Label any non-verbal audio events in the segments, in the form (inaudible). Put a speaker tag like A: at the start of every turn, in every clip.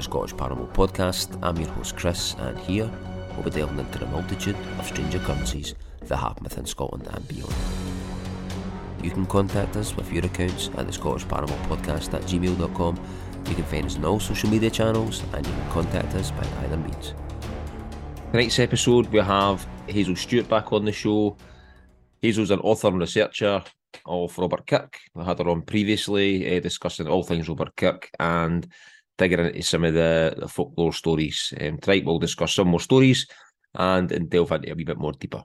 A: The Scottish Paranormal Podcast. I'm your host Chris, and here we'll be delving into the multitude of strange occurrences that happen within Scotland and beyond. You can contact us with your accounts at the Scottish Paranormal Podcast at gmail.com. You can find us on all social media channels, and you can contact us by either means. Tonight's episode, we have Hazel Stuart back on the show. Hazel's an author and researcher of Robert Kirk. We had her on previously uh, discussing all things Robert Kirk and digging into some of the, the folklore stories. Um, tonight we'll discuss some more stories and, and delve into a wee bit more deeper.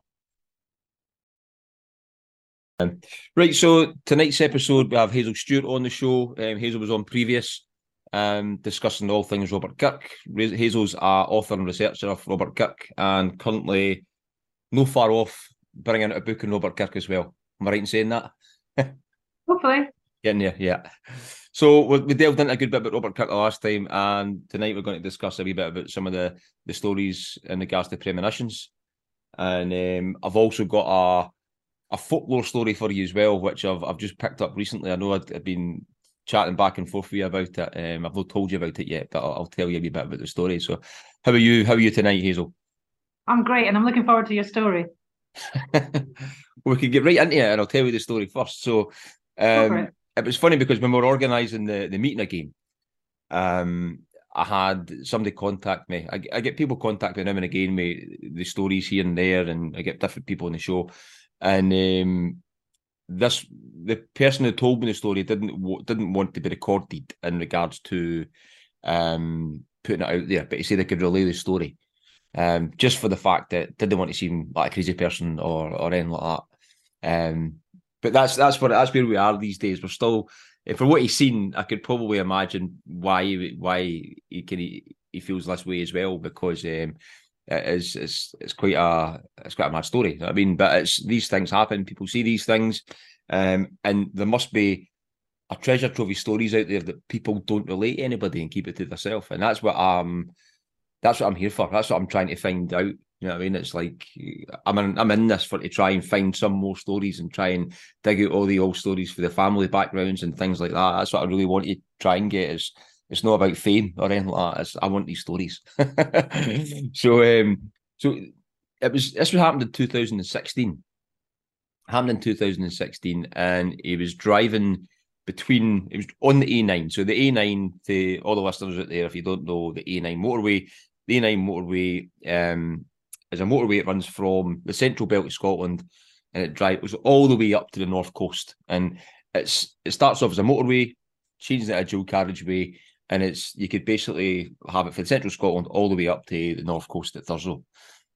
A: Um, right, so tonight's episode we have Hazel Stuart on the show. Um, Hazel was on previous, um, discussing all things Robert Kirk. Hazel's a author and researcher of Robert Kirk, and currently no far off bringing out a book on Robert Kirk as well. Am I right in saying that? (laughs)
B: Hopefully.
A: Getting there, yeah. So we, delved into a good bit about Robert Kirk the last time, and tonight we're going to discuss a wee bit about some of the, the stories in regards to premonitions. And um, I've also got a a folklore story for you as well, which I've I've just picked up recently. I know i have been chatting back and forth with you about it. Um, I've not told you about it yet, but I'll, I'll, tell you a wee bit about the story. So, how are you? How are you tonight, Hazel?
B: I'm great, and I'm looking forward to your story. (laughs)
A: we can get right into it, and I'll tell you the story first. So, um, it was funny because when we were organising the, the meeting again, um, I had somebody contact me. I, I, get people contact me now and again with the stories here and there, and I get different people on the show. And um, this the person who told me the story didn't didn't want to be recorded in regards to um, putting it out there, but he said they could relay the story. Um, just for the fact that didn't want to seem like a crazy person or or anything like that. Um, but that's that's what that's where we are these days. We're still, for what he's seen, I could probably imagine why why he can he, he feels this way as well because um, it is it's it's quite a it's quite a mad story. I mean, but it's these things happen. People see these things, um, and there must be a treasure trove of stories out there that people don't relate to anybody and keep it to themselves. And that's what I'm that's what I'm here for. That's what I'm trying to find out. You know what I mean? It's like I'm in, I'm in this for to try and find some more stories and try and dig out all the old stories for the family backgrounds and things like that. That's what I really want to try and get. Is it's not about fame or anything like that. It's, I want these stories. (laughs) so um, so it was this was happened in 2016. Happened in 2016, and he was driving between it was on the A9. So the A9 to all the listeners out there, if you don't know the A9 motorway, the A9 motorway um, is a motorway that runs from the central belt of Scotland and it drives all the way up to the north coast. And it's it starts off as a motorway, changes it to a dual carriageway, and it's you could basically have it from central Scotland all the way up to the north coast at Thurso.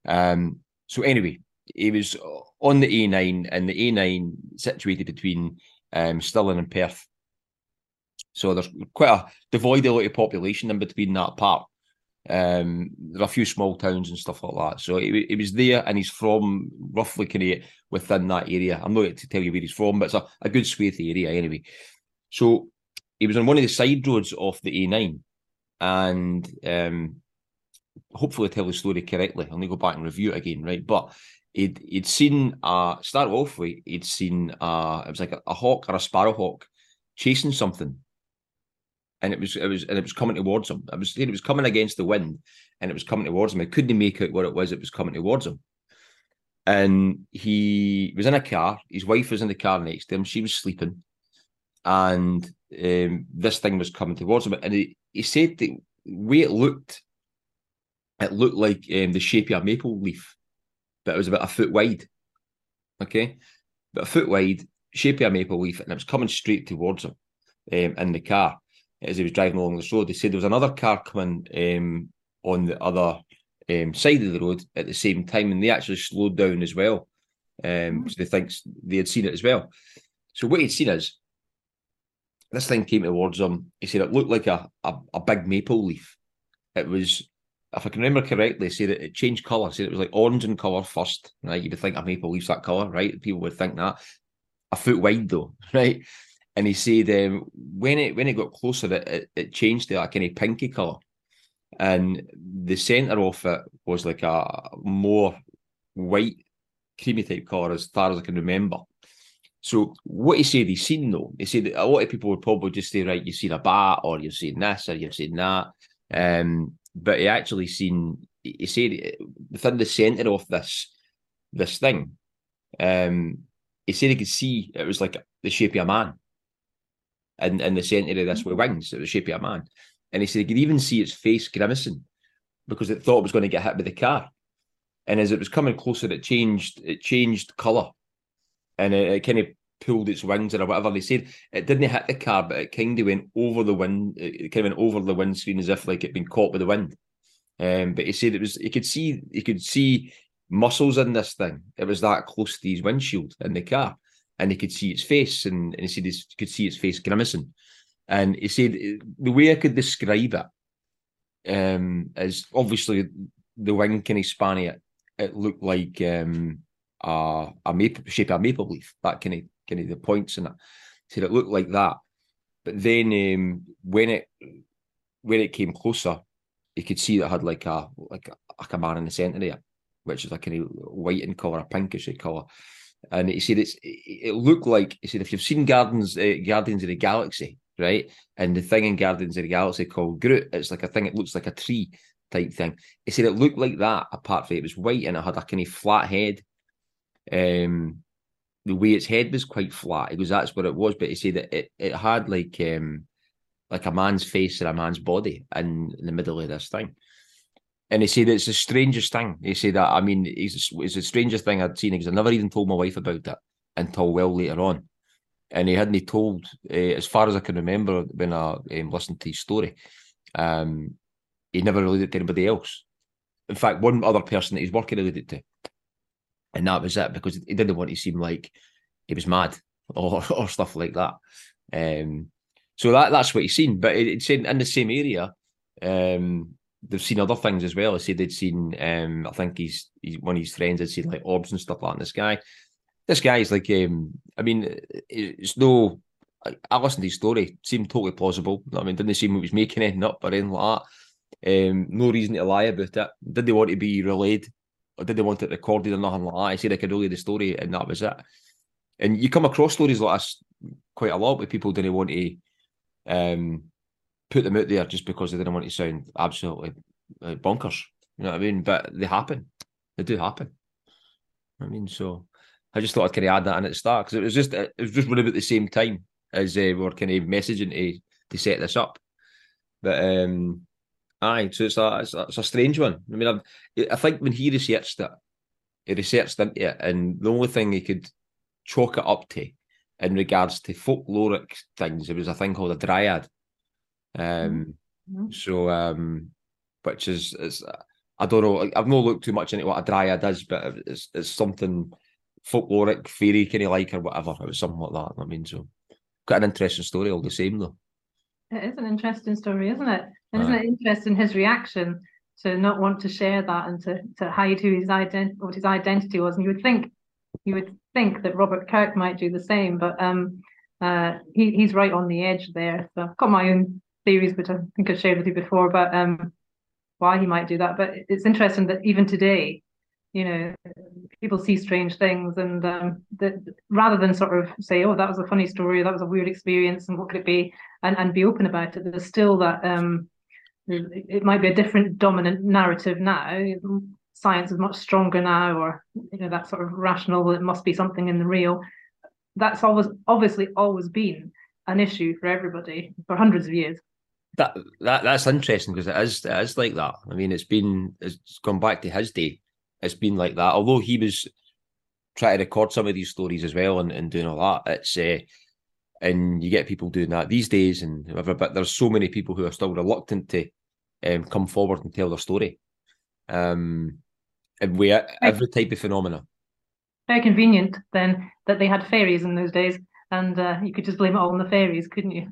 A: Um, so anyway, he was on the A9, and the A9 situated between um, Stirling and Perth. So there's quite a devoid of population in between that part. Um, there are a few small towns and stuff like that. So he, he was there, and he's from roughly kind of within that area. I'm not going to tell you where he's from, but it's a, a good swathy area anyway. So he was on one of the side roads off the A9, and um, hopefully tell the story correctly. I'll need to go back and review it again, right? But he'd he'd seen uh start off with he'd seen uh it was like a, a hawk or a sparrowhawk chasing something and it was it was and it was coming towards him. I was saying it was coming against the wind, and it was coming towards him. I couldn't make out what it was. It was coming towards him, and he was in a car. His wife was in the car next to him. She was sleeping, and um, this thing was coming towards him. And he, he said the way it looked, it looked like um, the shape of a maple leaf, but it was about a foot wide. Okay, but a foot wide, shape of a maple leaf, and it was coming straight towards him um, in the car as he was driving along this road. They said there was another car coming um, on the other um, side of the road at the same time, and they actually slowed down as well um, because they think they had seen it as well. So what he'd seen is this thing came towards him. He said it looked like a, a, a big maple leaf. It was, if I can remember correctly, he said it, it changed colour. He said it was like orange in colour first. Right, you would think a maple leaf's that colour, right? People would think that. A foot wide though, (laughs) right? And he said um, when it when it got closer, it, it, it changed to like any pinky colour, and the centre of it was like a more white, creamy type colour as far as I can remember. So what he said he's seen though, he said a lot of people would probably just say, right, you've seen a bat or you've seen this or you've seen that. Um, but he actually seen he said within the centre of this this thing, um, he said he could see it was like the shape of a man. In, in the centre of this with wings, it was the shape of a man. And he said he could even see its face grimacing because it thought it was going to get hit by the car. And as it was coming closer, it changed, it changed colour. And it, it kind of pulled its wings or whatever. They said it didn't hit the car, but it kind of went over the wind, it kind of went over the windscreen as if like it'd been caught by the wind. Um, but he said it was he could see he could see muscles in this thing. It was that close to his windshield in the car, and he could see its face, and, and he said he could see its face grimacing. And he said the way I could describe it um, is obviously the wing of spanny it. It looked like um, a, a maple shape of a maple leaf. That kind of kind of the points in it. He said it looked like that. But then um, when it when it came closer, you could see that it had like a like a, like a man in the centre there, which is like kind of white in colour, a pinkish colour. And he said it's it looked like he said if you've seen Gardens uh, Guardians of the Galaxy, right, and the thing in Guardians of the Galaxy called Groot, it's like a thing. It looks like a tree type thing. He said it looked like that. Apart from it, it was white and it had a kind of flat head. Um, the way its head was quite flat. He goes, that's what it was. But he said that it, it had like um like a man's face and a man's body in the middle of this thing. And he said it's the strangest thing. He said that I mean it's, the strangest thing I'd seen because I never even told my wife about it until well later on. And he hadn't told, uh, as far as I can remember, when I um, listened to his story, um, he never related it to anybody else. In fact, one other person that he's working related to, and that was it because he didn't want to seem like he was mad or (laughs) or stuff like that. Um, so that that's what he's seen. But it's in, in the same area. Um, they've seen other things as well. I said they'd seen. Um, I think he's, he's one of his friends had seen like orbs and stuff like that in the sky. This guy's like, um, I mean, it's no. I, I listened to his story; seemed totally plausible. I mean, didn't seem he was making anything up or anything like that. Um, no reason to lie about it. Did they want to be relayed, or did they want it recorded or nothing like that? I said I could relay the story, and that was it. And you come across stories like this quite a lot where people didn't want to um, put them out there just because they didn't want to sound absolutely uh, bonkers. You know what I mean? But they happen. They do happen. I mean, so I just thought I'd kind of add that in at the start because it was just it was just running about the same time as uh, we were kind of messaging to to set this up. But um, aye, so it's a it's a, it's a strange one. I mean, I've, I think when he researched it, he researched into it, and the only thing he could chalk it up to in regards to folkloric things. There was a thing called a dryad. Um, mm-hmm. So, um, which is, is, I don't know, I've not looked too much into what a dryad is, but it's, it's something folkloric, fairy kind of like or whatever. It was something like that. I mean, so quite an interesting story all the same, though.
B: It is an interesting story, isn't it? And isn't it interesting his reaction to not want to share that and to, to hide who his ident- what his identity was? And you would think you would think that Robert Kirk might do the same, but um, uh, he, he's right on the edge there. So I've got my own theories, which I think I've shared with you before, about um, why he might do that. But it's interesting that even today, you know, people see strange things, and um, rather than sort of say, "Oh, that was a funny story, that was a weird experience, and what could it be," and and be open about it, there's still that um, it might be a different dominant narrative now science is much stronger now, or you know that sort of rational. It must be something in the real. That's always obviously always been an issue for everybody for hundreds of years.
A: That that that's interesting because it is it is like that. I mean, it's been it's gone back to his day. It's been like that. Although he was trying to record some of these stories as well and, and doing all that. It's uh, and you get people doing that these days and whatever. But there's so many people who are still reluctant to um, come forward and tell their story. Um, and we every type of phenomena.
B: Very convenient then that they had fairies in those days, and uh, you could just blame it all on the fairies, couldn't you?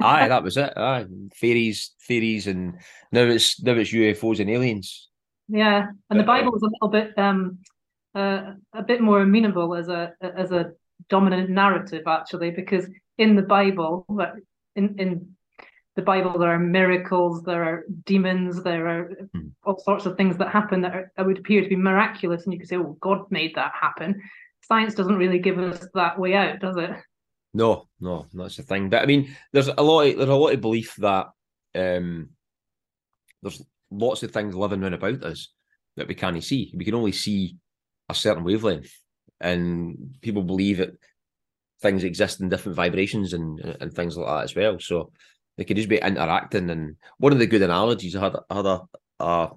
A: Aye, that was it. Aye, theories, theories, and now it's now it's UFOs and aliens.
B: Yeah, and the Bible is a little bit um uh, a bit more amenable as a as a dominant narrative actually, because in the Bible, in in the Bible, there are miracles, there are demons, there are hmm. all sorts of things that happen that, are, that would appear to be miraculous, and you could say, "Oh, God made that happen." science doesn't really give us that way out, does it?
A: No, no, that's the thing. But I mean, there's a lot. Of, there's a lot of belief that um, there's lots of things living around about us that we can't see. We can only see a certain wavelength, and people believe that things exist in different vibrations and and things like that as well. So they could just be interacting. And one of the good analogies I had, I had a, a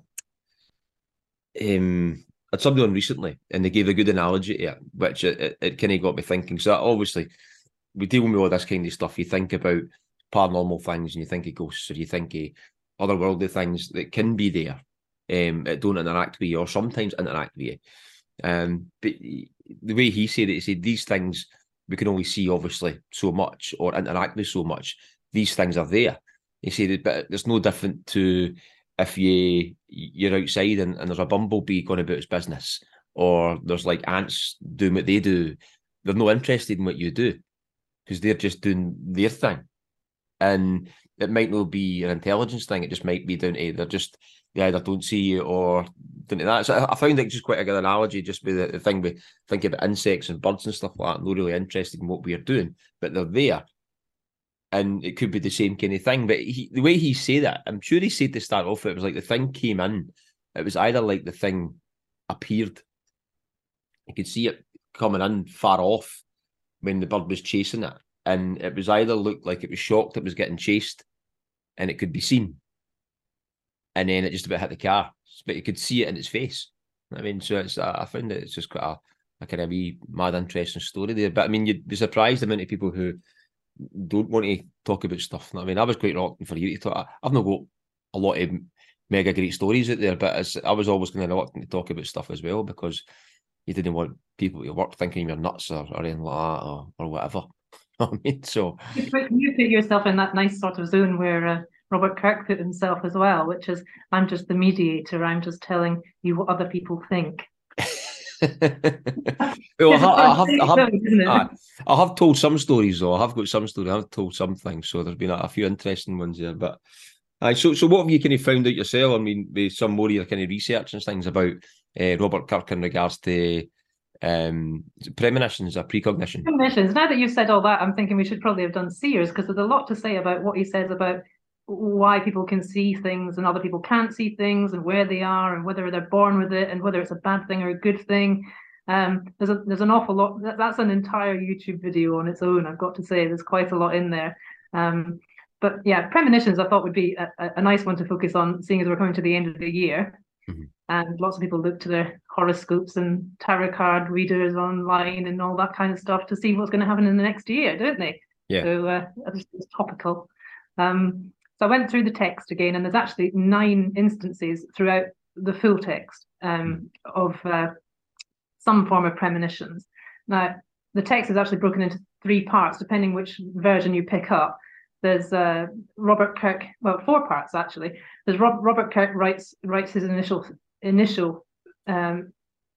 A: um, I had somebody on recently, and they gave a good analogy to it, which it, it, it kind of got me thinking. So obviously, we deal with all this kind of stuff. You think about paranormal things, and you think of ghosts, or you think of otherworldly things that can be there, um, that don't interact with you, or sometimes interact with you. Um, but the way he said it, he said these things we can only see obviously so much or interact with so much. These things are there. He said, but it's no different to if you you're outside and, and there's a bumblebee going about its business, or there's like ants doing what they do, they're not interested in what you do because they're just doing their thing. And it might not be an intelligence thing, it just might be down to they're just they either don't see you or down to that. So I, found it just quite a good analogy, just with the, thing with thinking about insects and birds and stuff like that, not really interested in what we're doing, but they're there and it could be the same kind of thing. But he, the way he said that, I'm sure he said to start off, it was like the thing came in. It was either like the thing appeared, you could see it coming in far off when the bird was chasing it, and it was either looked like it was shocked it was getting chased, and it could be seen, and then it just about hit the car, but you could see it in its face. I mean, so it's I found it it's just quite a, a kind of wee mad interesting story there. But I mean, you'd be surprised the amount of people who don't want to talk about stuff. I mean, I was quite reluctant for you to talk. I've not got a lot of mega great stories out there, but I was always going to reluctant to talk about stuff as well because you didn't want people to work thinking you're nuts or, or anything like that or, or whatever. (laughs) I mean, so
B: you put, you put yourself in that nice sort of zone where uh, Robert Kirk put himself as well, which is I'm just the mediator. I'm just telling you what other people think. (laughs)
A: well, I have, I have, I have, I, I have, told some stories though. I have got some stories. I've told some things, so there's been a, a few interesting ones there. But uh, so, so what have you kind of found out yourself? I mean, with some more of your kind of research and things about uh, Robert Kirk in regards to um, premonitions or precognition.
B: Premonitions. Now that you've said all that, I'm thinking we should probably have done seers because there's a lot to say about what he says about why people can see things and other people can't see things and where they are and whether they're born with it and whether it's a bad thing or a good thing. Um, there's a, there's an awful lot. That, that's an entire YouTube video on its own. I've got to say, there's quite a lot in there. Um, but yeah, premonitions I thought would be a, a, nice one to focus on, seeing as we're coming to the end of the year, mm-hmm. And lots of people look to their horoscopes and tarot card readers online and all that kind of stuff to see what's going to happen in the next year, don't they?
A: Yeah.
B: So uh, it's topical. Um, so I went through the text again, and there's actually nine instances throughout the full text um, of uh, some form of premonitions. Now, the text is actually broken into three parts, depending which version you pick up. There's uh, Robert Kirk, well, four parts actually. There's Rob, Robert Kirk writes writes his initial initial um,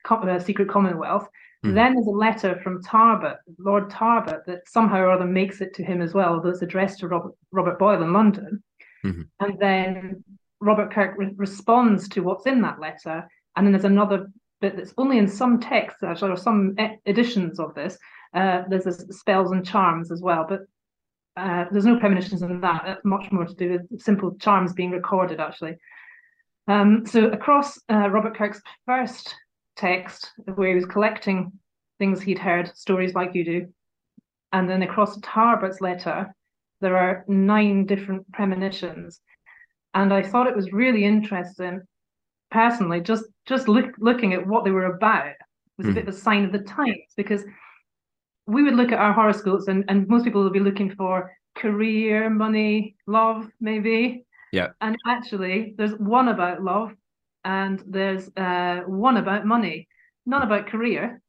B: uh, secret Commonwealth. Mm. Then there's a letter from Tarbat, Lord Tarbat, that somehow or other makes it to him as well, although it's addressed to Robert, Robert Boyle in London. Mm-hmm. And then Robert Kirk re- responds to what's in that letter. And then there's another bit that's only in some texts, actually, or some e- editions of this. Uh, there's this spells and charms as well, but uh, there's no premonitions in that. That's much more to do with simple charms being recorded, actually. Um, so across uh, Robert Kirk's first text, where he was collecting things he'd heard, stories like you do, and then across Tarbat's letter, there are nine different premonitions. And I thought it was really interesting, personally, just just look, looking at what they were about was mm. a hmm. bit of a sign of the times because we would look at our horoscopes and, and most people would be looking for career, money, love, maybe.
A: Yeah.
B: And actually, there's one about love and there's uh, one about money, none about career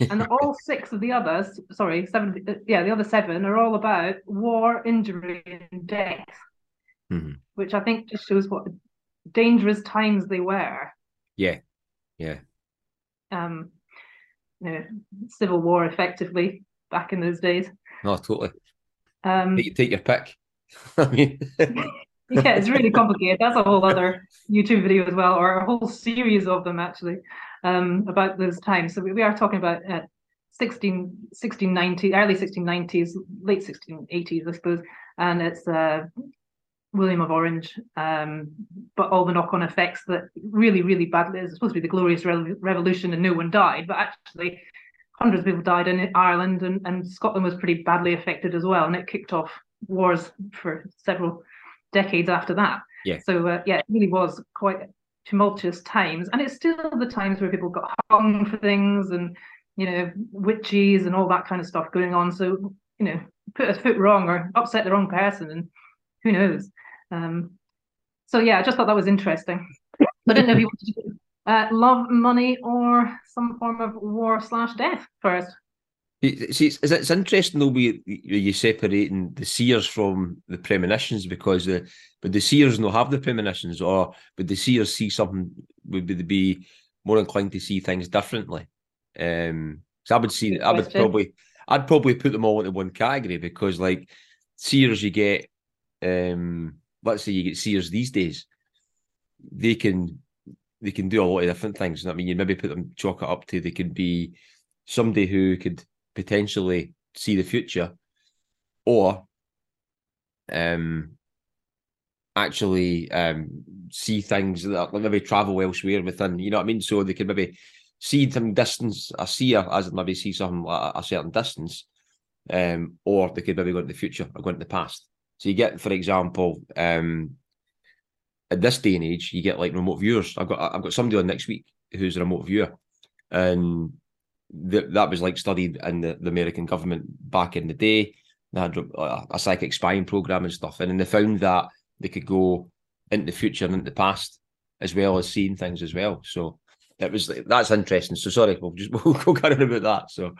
B: and all (laughs) six of the others, sorry, seven, yeah, the other seven are all about war, injury, and death, mm-hmm. which I think just shows what dangerous times they were.
A: Yeah, yeah.
B: Um, you know, civil war effectively back in those days.
A: No, totally. Um, take, take your pick. (laughs) I mean. (laughs)
B: yeah, it's really complicated. That's a whole other YouTube video as well, or a whole series of them actually um, about those times. So we, we are talking about uh, 16, 1690, early 1690s, late 1680s, I suppose. And it's uh, William of Orange, um, but all the knock on effects that really, really badly, is supposed to be the glorious Re- revolution and no one died, but actually hundreds of people died in Ireland and, and Scotland was pretty badly affected as well. And it kicked off wars for several decades after that.
A: Yeah.
B: So uh, yeah, it really was quite tumultuous times, and it's still the times where people got hung for things and you know witches and all that kind of stuff going on. So you know, put a foot wrong or upset the wrong person, and who knows. Um, so yeah, I just thought that was interesting. I didn't know if you wanted to do uh, love, money, or some form of war slash death first.
A: See, it's, it's interesting though. We you separating the seers from the premonitions because the but the seers don't have the premonitions, or but the seers see something would they be more inclined to see things differently? Um, so I would see, I would probably, I'd probably put them all into one category because like seers, you get, um, let's say you get seers these days, they can they can do a lot of different things. I mean, you maybe put them chalk it up to they could be somebody who could potentially see the future, or um, actually um, see things that maybe travel elsewhere within. You know what I mean? So they could maybe see some distance, a seer as maybe see something a certain distance, um, or they could maybe go into the future or go into the past. So you get, for example, um, at this day and age, you get like remote viewers. I've got I've got somebody on next week who's a remote viewer, and that that was like studied in the, the American government back in the day. They had a, a psychic spying program and stuff, and then they found that they could go into the future and into the past as well as seeing things as well. So it was that's interesting. So sorry, we'll just (laughs) we'll go on about that. So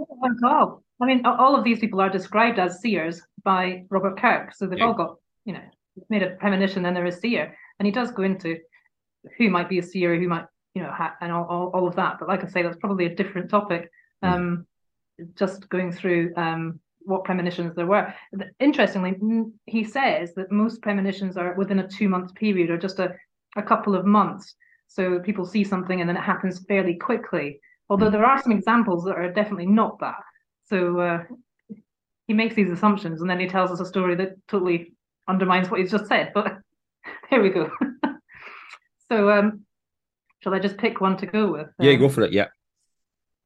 B: oh God. I mean, all of these people are described as seers by Robert Kirk. So they've yeah. all got, you know, made a premonition and they're a seer. And he does go into who might be a seer, who might you know, and all, all, of that. But like I say, that's probably a different topic. Hmm. Um, mm. Just going through um, what premonitions there were. Interestingly, he says that most premonitions are within a two month period or just a, a couple of months. So people see something and then it happens fairly quickly. Although mm. there are some examples that are definitely not that. So uh, he makes these assumptions and then he tells us a story that totally undermines what he's just said. But (laughs) here we go. (laughs) so um, Shall I just pick one to go with?
A: Yeah, go for it. Yeah.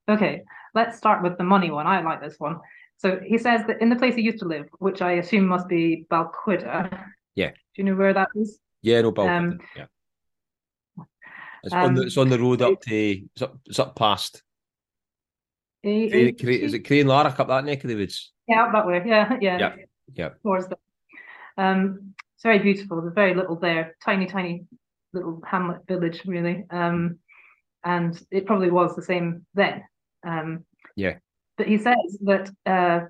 B: Okay, let's start with the money one. I like this one. So he says that in the place he used to live, which I assume must be Balquhidder.
A: Yeah.
B: Do you know where that is?
A: Yeah, no, Balquhidder. Um, yeah. It's um, on the it's on the road up to it's up, it's up past. Crane, Crane, is it Crianlarich up that neck of the woods?
B: Yeah, up that way. Yeah, yeah.
A: Yeah. Yeah.
B: Towards the, um, it's very beautiful. There's very little there. Tiny, tiny little hamlet village, really. Um, and it probably was the same then. Um,
A: yeah.
B: But he says that, uh,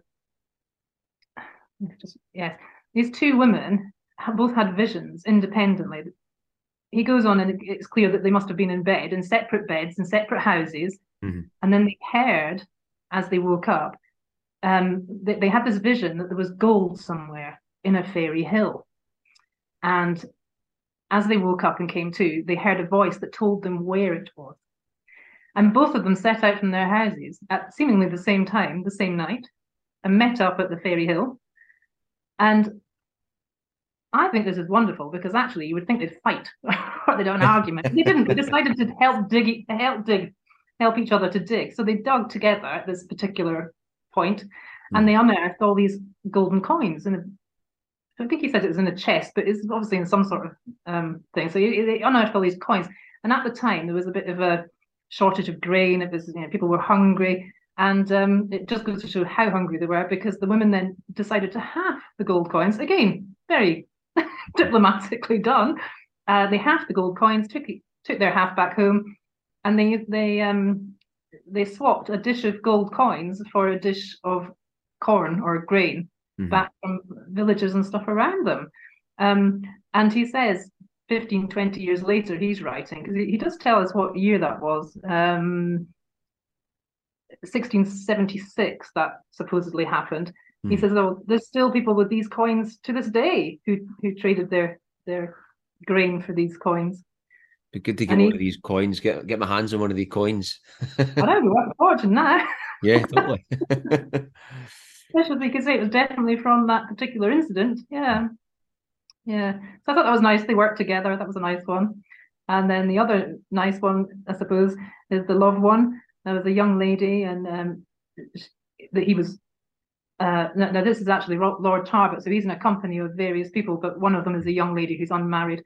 B: just, yes, these two women both had visions independently. He goes on, and it's clear that they must have been in bed in separate beds in separate houses,
A: mm-hmm.
B: and then they heard as they woke up. Um, they, they had this vision that there was gold somewhere in a fairy hill, and as they woke up and came to, they heard a voice that told them where it was. And both of them set out from their houses at seemingly the same time, the same night, and met up at the Fairy Hill. And I think this is wonderful because actually you would think they'd fight (laughs) or they'd have an argument. They didn't. They decided to help dig, help dig, help each other to dig. So they dug together at this particular point, and hmm. they unearthed all these golden coins in a I think he said it was in a chest, but it's obviously in some sort of um, thing. So they unearthed all these coins, and at the time there was a bit of a shortage of grain. It was you know people were hungry, and um, it just goes to show how hungry they were because the women then decided to half the gold coins again, very (laughs) diplomatically done. Uh, they halved the gold coins, took took their half back home, and they they um they swapped a dish of gold coins for a dish of corn or grain mm-hmm. back from villages and stuff around them. Um, and he says 15, 20 years later, he's writing, because he, he, does tell us what year that was. Um, 1676 that supposedly happened. Mm. He says, "Oh, there's still people with these coins to this day who who traded their their grain for these coins."
A: Be good to get and one he, of these coins. Get get my hands on one of these coins. (laughs)
B: I know we're fortune now.
A: Yeah, totally. (laughs)
B: Especially because say it was definitely from that particular incident. Yeah. Yeah. So I thought that was nice. They worked together. That was a nice one. And then the other nice one, I suppose, is the love one. There was a young lady, and um, that he was. Uh, now, this is actually Lord Talbot, so he's in a company of various people, but one of them is a young lady who's unmarried,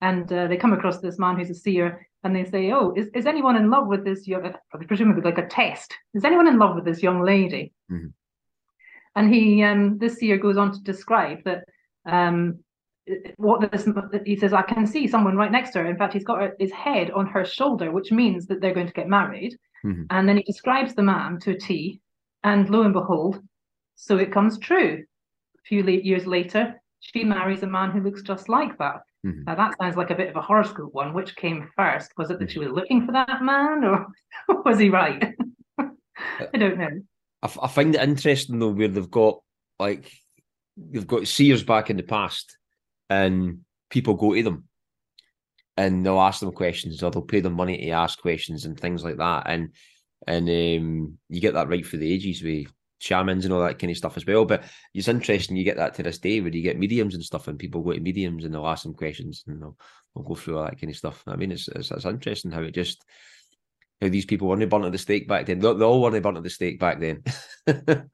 B: and uh, they come across this man who's a seer, and they say, "Oh, is, is anyone in love with this young?" Presumably, like a test. Is anyone in love with this young lady? Mm-hmm. And he, um, this year goes on to describe that um, what this he says i can see someone right next to her. In fact he's got his head on her shoulder which means that they're going to get married. Mm-hmm. and then he describes the man to a t and lo and behold so it comes true. A few years later she marries a man who looks just like that. Mm-hmm. now that sounds like a bit of a horoscope one. Which came first? Was it that she was looking for that man or (laughs) was he right? (laughs) I don't know
A: I, find it interesting though where they've got like they've got seers back in the past and people go to them and they'll ask them questions or they'll pay them money to ask questions and things like that. And and um, you get that right for the ages with shamans and all that kind of stuff as well. But it's interesting you get that to this day where you get mediums and stuff and people go to mediums and they'll ask them questions and they'll, they'll go through all that kind of stuff. I mean, it's, it's, it's interesting how it just how these people weren't burnt at the stake back then. They, they all weren't burnt at the stake back then. (laughs) and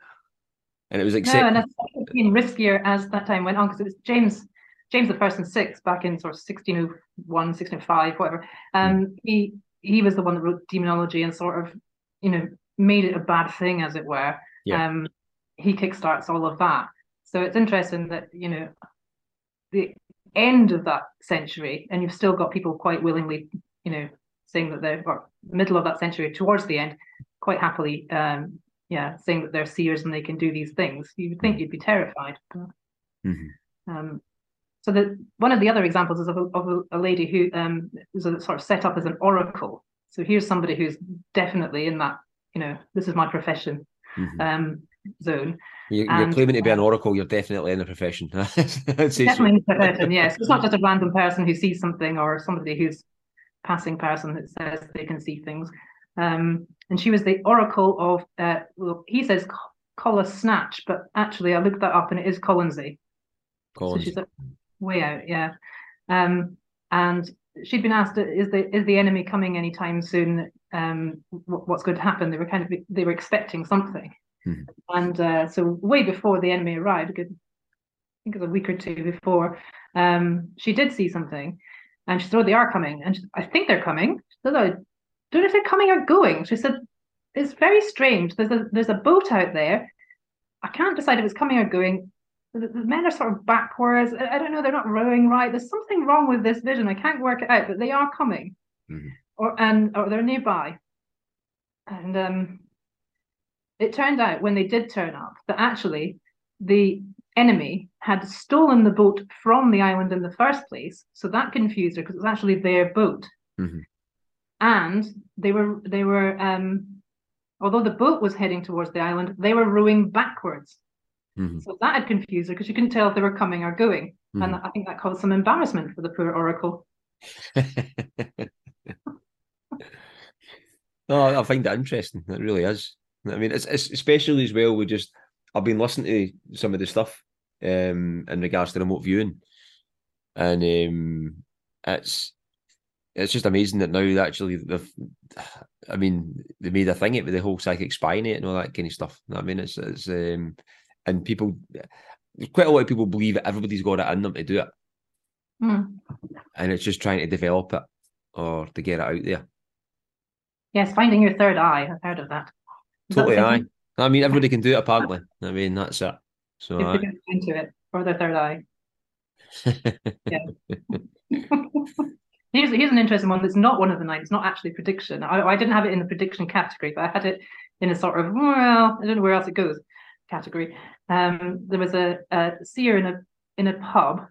A: it was accepted.
B: No, and it's been riskier as that time went on because it was James James the and Sixth back in sort of 1601, 1605, whatever. Um, mm. he he was the one that wrote demonology and sort of, you know, made it a bad thing, as it were. Yeah. Um, he kickstarts all of that. So it's interesting that you know the end of that century, and you've still got people quite willingly, you know, saying that they're or middle of that century towards the end, quite happily, um, yeah, saying that they're seers and they can do these things. You would think mm. you'd be terrified. Mm-hmm. um, so the one of the other examples is of a, of a, lady who um, was sort of set up as an oracle. So here's somebody who's definitely in that, you know, this is my profession mm-hmm. um, zone.
A: You, are claiming to be an oracle. You're definitely in the profession. (laughs)
B: definitely in the profession. Yes, it's not (laughs) just a random person who sees something or somebody who's passing person that says they can see things. Um, and she was the oracle of. Uh, well, he says Collis Snatch, but actually I looked that up and it is Colonsay.
A: Collins. So she's
B: way out, yeah. Um, and she'd been asked, "Is the is the enemy coming anytime soon? Um, what's going to happen?" They were kind of they were expecting something, hmm. and uh, so way before the enemy arrived, good, I think it was a week or two before, um, she did see something, and she said, "Oh, they are coming," and she, I think they're coming. She said, "I don't know if they're coming or going." She said, "It's very strange. There's a there's a boat out there. I can't decide if it's coming or going the, the men are sort of backwards. I, I, don't know, they're not rowing right. There's something wrong with this vision. I can't work it out, but they are coming. Mm-hmm. Or and or they're nearby. And um it turned out when they did turn up that actually the enemy had stolen the boat from the island in the first place. So that confused her because it was actually their boat. Mm-hmm. And they were they were um although the boat was heading towards the island, they were rowing backwards. Mm-hmm. So that had confused her because she couldn't tell if they were coming or going. Mm-hmm. And I think that caused some embarrassment for the poor Oracle. (laughs)
A: no, I find that interesting. It really is. I mean, it's, it's especially as well. We just I've been listening to some of the stuff um, in regards to remote viewing, and um, it's it's just amazing that now actually they've, I mean, they made a thing it with the whole psychic spying it and all that kind of stuff. I mean, it's it's um, and people, quite a lot of people believe that everybody's got it in them to do it, mm. and it's just trying to develop it or to get it out there.
B: Yes, finding your third eye. I've heard of that.
A: Is totally, that. I mean, everybody can do it apparently. I mean, that's it. So
B: if get into it or the third eye. (laughs) yeah. (laughs) here's here's an interesting one. That's not one of the nine. It's not actually prediction. I, I didn't have it in the prediction category, but I had it in a sort of well, I don't know where else it goes category. Um, there was a, a seer in a in a pub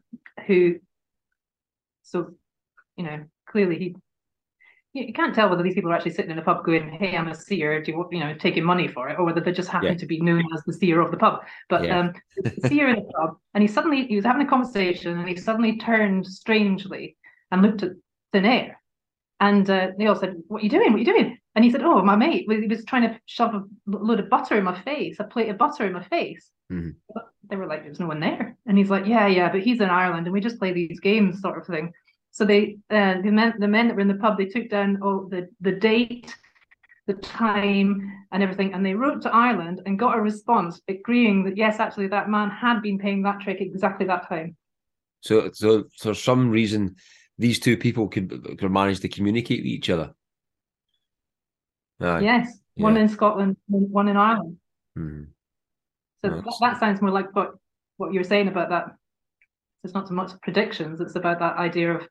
B: who, so you know, clearly he you can't tell whether these people are actually sitting in a pub going, "Hey, I'm a seer," do you, you know, taking money for it, or whether they just happen yeah. to be known as the seer of the pub. But yeah. um, seer in a pub, and he suddenly he was having a conversation, and he suddenly turned strangely and looked at thin air, and uh, they all said, "What are you doing? What are you doing?" And he said, "Oh, my mate he was trying to shove a load of butter in my face, a plate of butter in my face."
A: Mm-hmm.
B: They were like, "There's no one there," and he's like, "Yeah, yeah, but he's in Ireland, and we just play these games, sort of thing." So they, uh, the men, the men that were in the pub, they took down all the the date, the time, and everything, and they wrote to Ireland and got a response agreeing that yes, actually, that man had been paying that trick exactly that time.
A: So, so for some reason, these two people could, could manage to communicate with each other.
B: Aye. Yes, yeah. one in Scotland, one in Ireland.
A: Mm-hmm.
B: So that, that, sounds more like what what you're saying about that. It's not so much predictions; it's about that idea of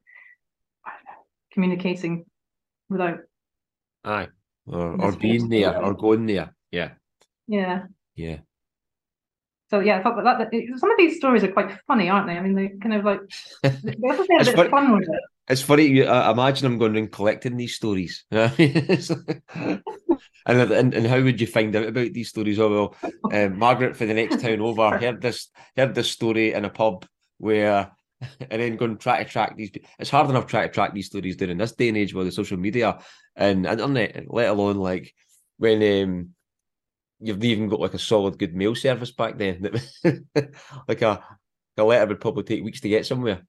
B: communicating without.
A: Aye, or or being there, or going there. Yeah.
B: Yeah.
A: Yeah.
B: So yeah, I thought that, that, some of these stories are quite funny, aren't they? I mean, they kind of like (laughs) they also a bit funny. fun with it.
A: It's funny. I imagine I'm going around collecting these stories. (laughs) and, and and how would you find out about these stories? Oh well, um, (laughs) Margaret for the next town over heard this heard this story in a pub where, and then go and try to track these. It's hard enough trying to track these stories during this day and age with the social media and internet, let alone like when um, you've even got like a solid good mail service back then. That, (laughs) like a a letter would probably take weeks to get somewhere.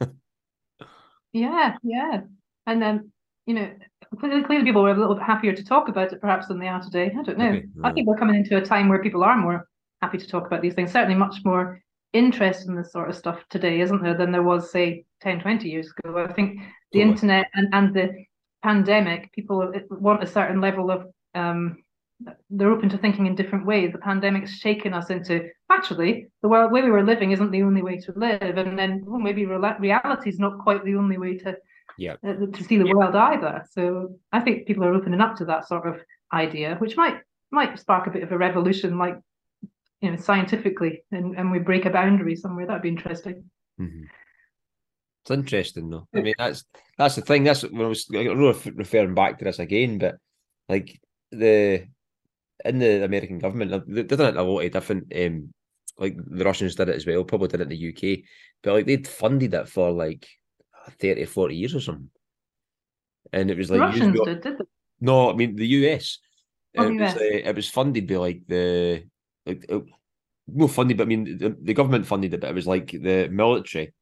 A: (laughs)
B: yeah, yeah, and then you know clearly, clearly people were a little bit happier to talk about it perhaps than they are today. I don't know. Okay, I think we're coming into a time where people are more happy to talk about these things. Certainly, much more interest in this sort of stuff today, isn't there, than there was say 10, 20 years ago. I think the totally. internet and, and the pandemic, people want a certain level of um, they're open to thinking in different ways. The pandemic's shaken us into actually the world way we were living isn't the only way to live, and then well, maybe re- reality is not quite the only way to
A: yeah
B: uh, to see the yeah. world either. So I think people are opening up to that sort of idea, which might might spark a bit of a revolution, like you know, scientifically, and and we break a boundary somewhere. That'd be interesting.
A: Mm-hmm. It's interesting though. I mean, that's that's the thing. That's when I was I don't know if referring back to this again, but like the in the American government, they've done it a lot of different. Um, like the Russians did it as well, probably did it in the UK, but like they'd funded it for like 30, 40 years or something. And it was like
B: Russians did, did they?
A: No, I mean the US. Oh, it, Was, uh, it was funded by like the like uh, no funded, but I mean the, the government funded it, but it was like the military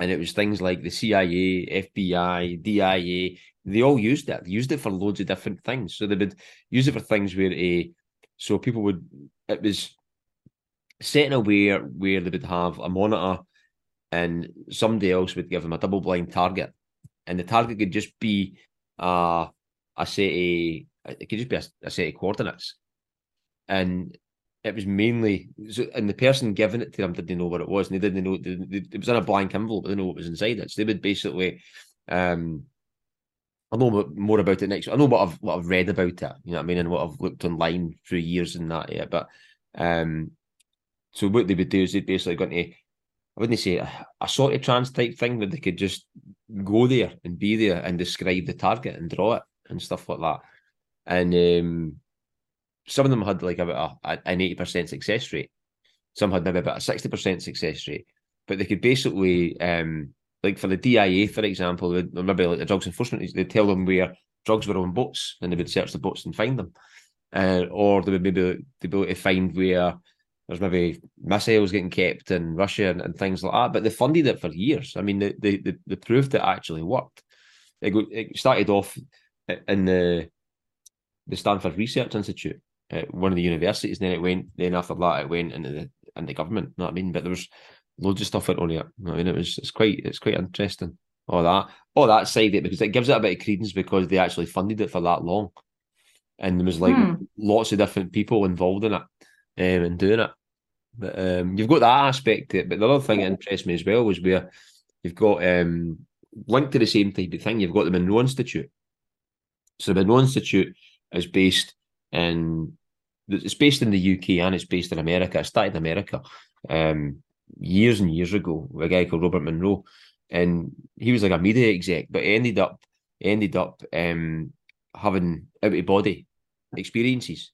A: and it was things like the CIA, FBI, DIA. They all used it. They used it for loads of different things. So they would use it for things where a, eh, so people would. It was set in a way where they would have a monitor, and somebody else would give them a double blind target, and the target could just be a a set of it could just be a, a set of coordinates, and it was mainly and the person giving it to them didn't know what it was and they didn't know it was in a blank envelope they didn't know what was inside it. So they would basically um I know more about it next I know what I've what I've read about it you know what I mean and what I've looked online through years and that yeah but um so what they would do is they'd basically go into I wouldn't say a, a sort of trance type thing where they could just go there and be there and describe the target and draw it and stuff like that. And um some of them had like about a, an eighty percent success rate. Some had maybe about a sixty percent success rate, but they could basically, um, like for the DIA, for example, maybe like the drugs enforcement, they'd tell them where drugs were on boats, and they would search the boats and find them, uh, or they would maybe be able to find where there's maybe missiles getting kept in Russia and, and, things like that. But they funded it for years. I mean, they, they, they proved it actually worked. It, it started off in the the Stanford Research Institute, at one of the universities. Then it went. Then after that, it went into the into government. You know what I mean? But there was loads of stuff on it. You know I mean, it was it's quite it's quite interesting. All that, all that side of it because it gives it a bit of credence because they actually funded it for that long, and there was like hmm. lots of different people involved in it um, and doing it. But um, you've got that aspect to it. But the other thing that interests me as well was where you've got um, linked to the same type of thing. You've got the Monroe Institute. So the Monroe Institute is based in it's based in the UK and it's based in America. It started in America um, years and years ago with a guy called Robert Monroe, and he was like a media exec, but ended up ended up um, having out of body experiences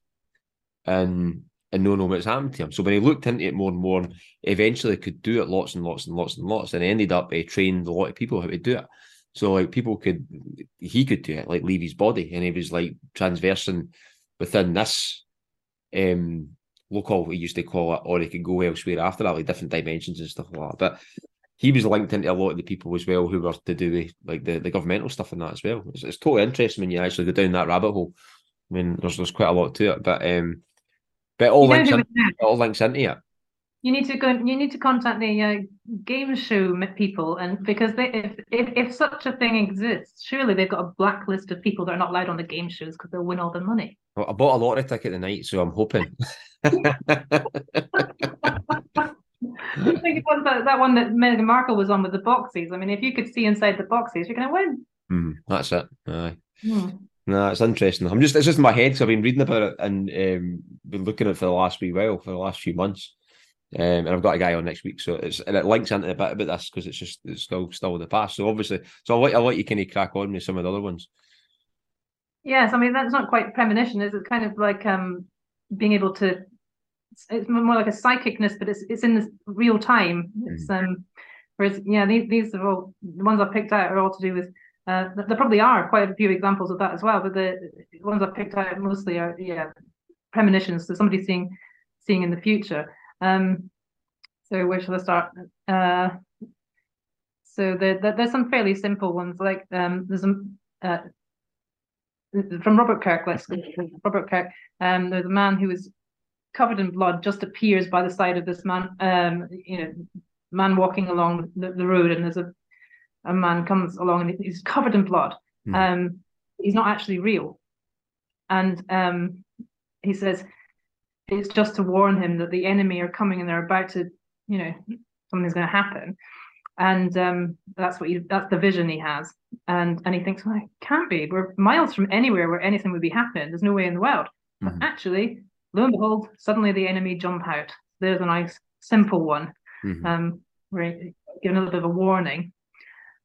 A: and and not know what's happened to him. So when he looked into it more and more, eventually could do it lots and lots and lots and lots, and ended up uh, trained a lot of people how to do it. So like people could, he could do it, like leave his body, and he was like transversing within this um local. We used to call it, or he could go elsewhere after that, like different dimensions and stuff like that. But he was linked into a lot of the people as well who were to do with like the, the governmental stuff and that as well. It's, it's totally interesting when you actually go down that rabbit hole. I mean, there's there's quite a lot to it, but um, but all links in, all links into it.
B: You need to go. You need to contact the uh, game show people, and because they, if, if if such a thing exists, surely they've got a blacklist of people that are not allowed on the game shows because they'll win all the money.
A: Well, I bought a lottery ticket tonight, so I'm hoping.
B: Think that, that one that Meghan Markle was on with the boxes. I mean, if you could see inside the boxes, you're going to win.
A: Mm, that's it. Aye. Mm. No, it's interesting. I'm just it's just in my head because I've been reading about it and um, been looking at it for the last wee while, for the last few months. Um, and I've got a guy on next week, so it's and it links into a bit about this because it's just it's still still in the past. So obviously, so I'll let I'll let you kind of crack on with some of the other ones.
B: Yes, I mean that's not quite premonition, is it? Kind of like um being able to. It's more like a psychicness, but it's it's in this real time. It's mm. um, whereas yeah, these these are all the ones I picked out are all to do with uh, there probably are quite a few examples of that as well, but the ones I've picked out mostly are yeah premonitions. So somebody seeing seeing in the future. Um, so where shall I start? Uh, so the, the, there's some fairly simple ones like um, there's a uh, from Robert Kirk. Let's (laughs) Robert Kirk. Um, there's a man who is covered in blood just appears by the side of this man. Um, you know, man walking along the, the road, and there's a a man comes along and he's covered in blood. Mm. Um, he's not actually real, and um, he says it's just to warn him that the enemy are coming and they're about to, you know, something's going to happen, and um, that's what he, that's the vision he has, and and he thinks, well, it can't be. We're miles from anywhere where anything would be happening. There's no way in the world. Mm. But actually, lo and behold, suddenly the enemy jump out. There's a nice simple one. Mm-hmm. Um, we're given a little bit of a warning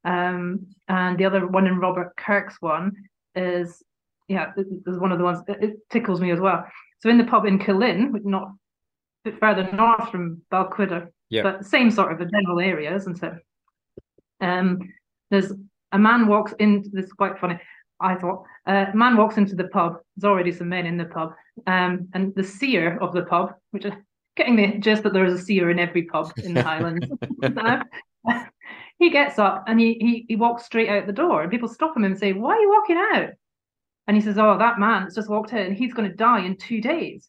B: um, and the other one in Robert Kirk's one is, yeah, there's one of the ones it tickles me as well. So in the pub in Killin, not a bit further north from Balquhidder, yeah. but same sort of a general area, isn't it? Um, there's a man walks in. This is quite funny. I thought uh, a man walks into the pub. There's already some men in the pub, um, and the seer of the pub, which is getting the gist that there is a seer in every pub in (laughs) the Highlands. (laughs) he gets up and he, he he walks straight out the door, and people stop him and say, "Why are you walking out?" And he says, "Oh, that man has just walked in. and he's going to die in two days."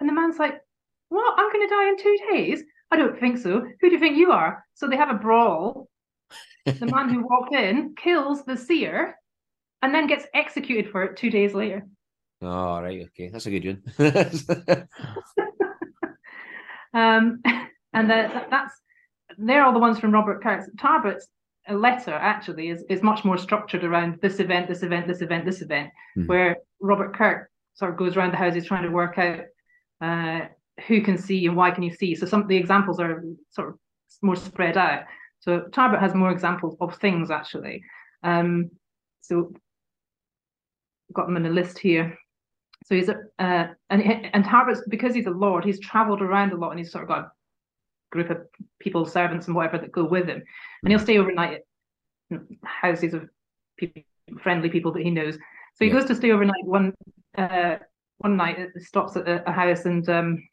B: And the man's like, "What? I'm going to die in two days? I don't think so. Who do you think you are?" So they have a brawl. the man who walked in kills the seer, and then gets executed for it two days later.
A: Oh, right, okay, that's a good one. (laughs)
B: um, (laughs) and uh, that's they're all the ones from Robert Kirk's. Tarbat's letter actually is, is much more structured around this event, this event, this event, this event, mm-hmm. where Robert Kirk sort of goes around the houses trying to work out uh, who can see and why can you see. So some of the examples are sort of more spread out. So Tarbat has more examples of things actually. Um, so got them in a list here. So he's a uh, and and Tarbat's because he's a lord, he's travelled around a lot and he's sort of got group of people, servants and whatever that go with him. And he'll stay overnight at houses of people, friendly people that he knows. So he yeah. goes to stay overnight one uh, one night, stops at a, a house and um,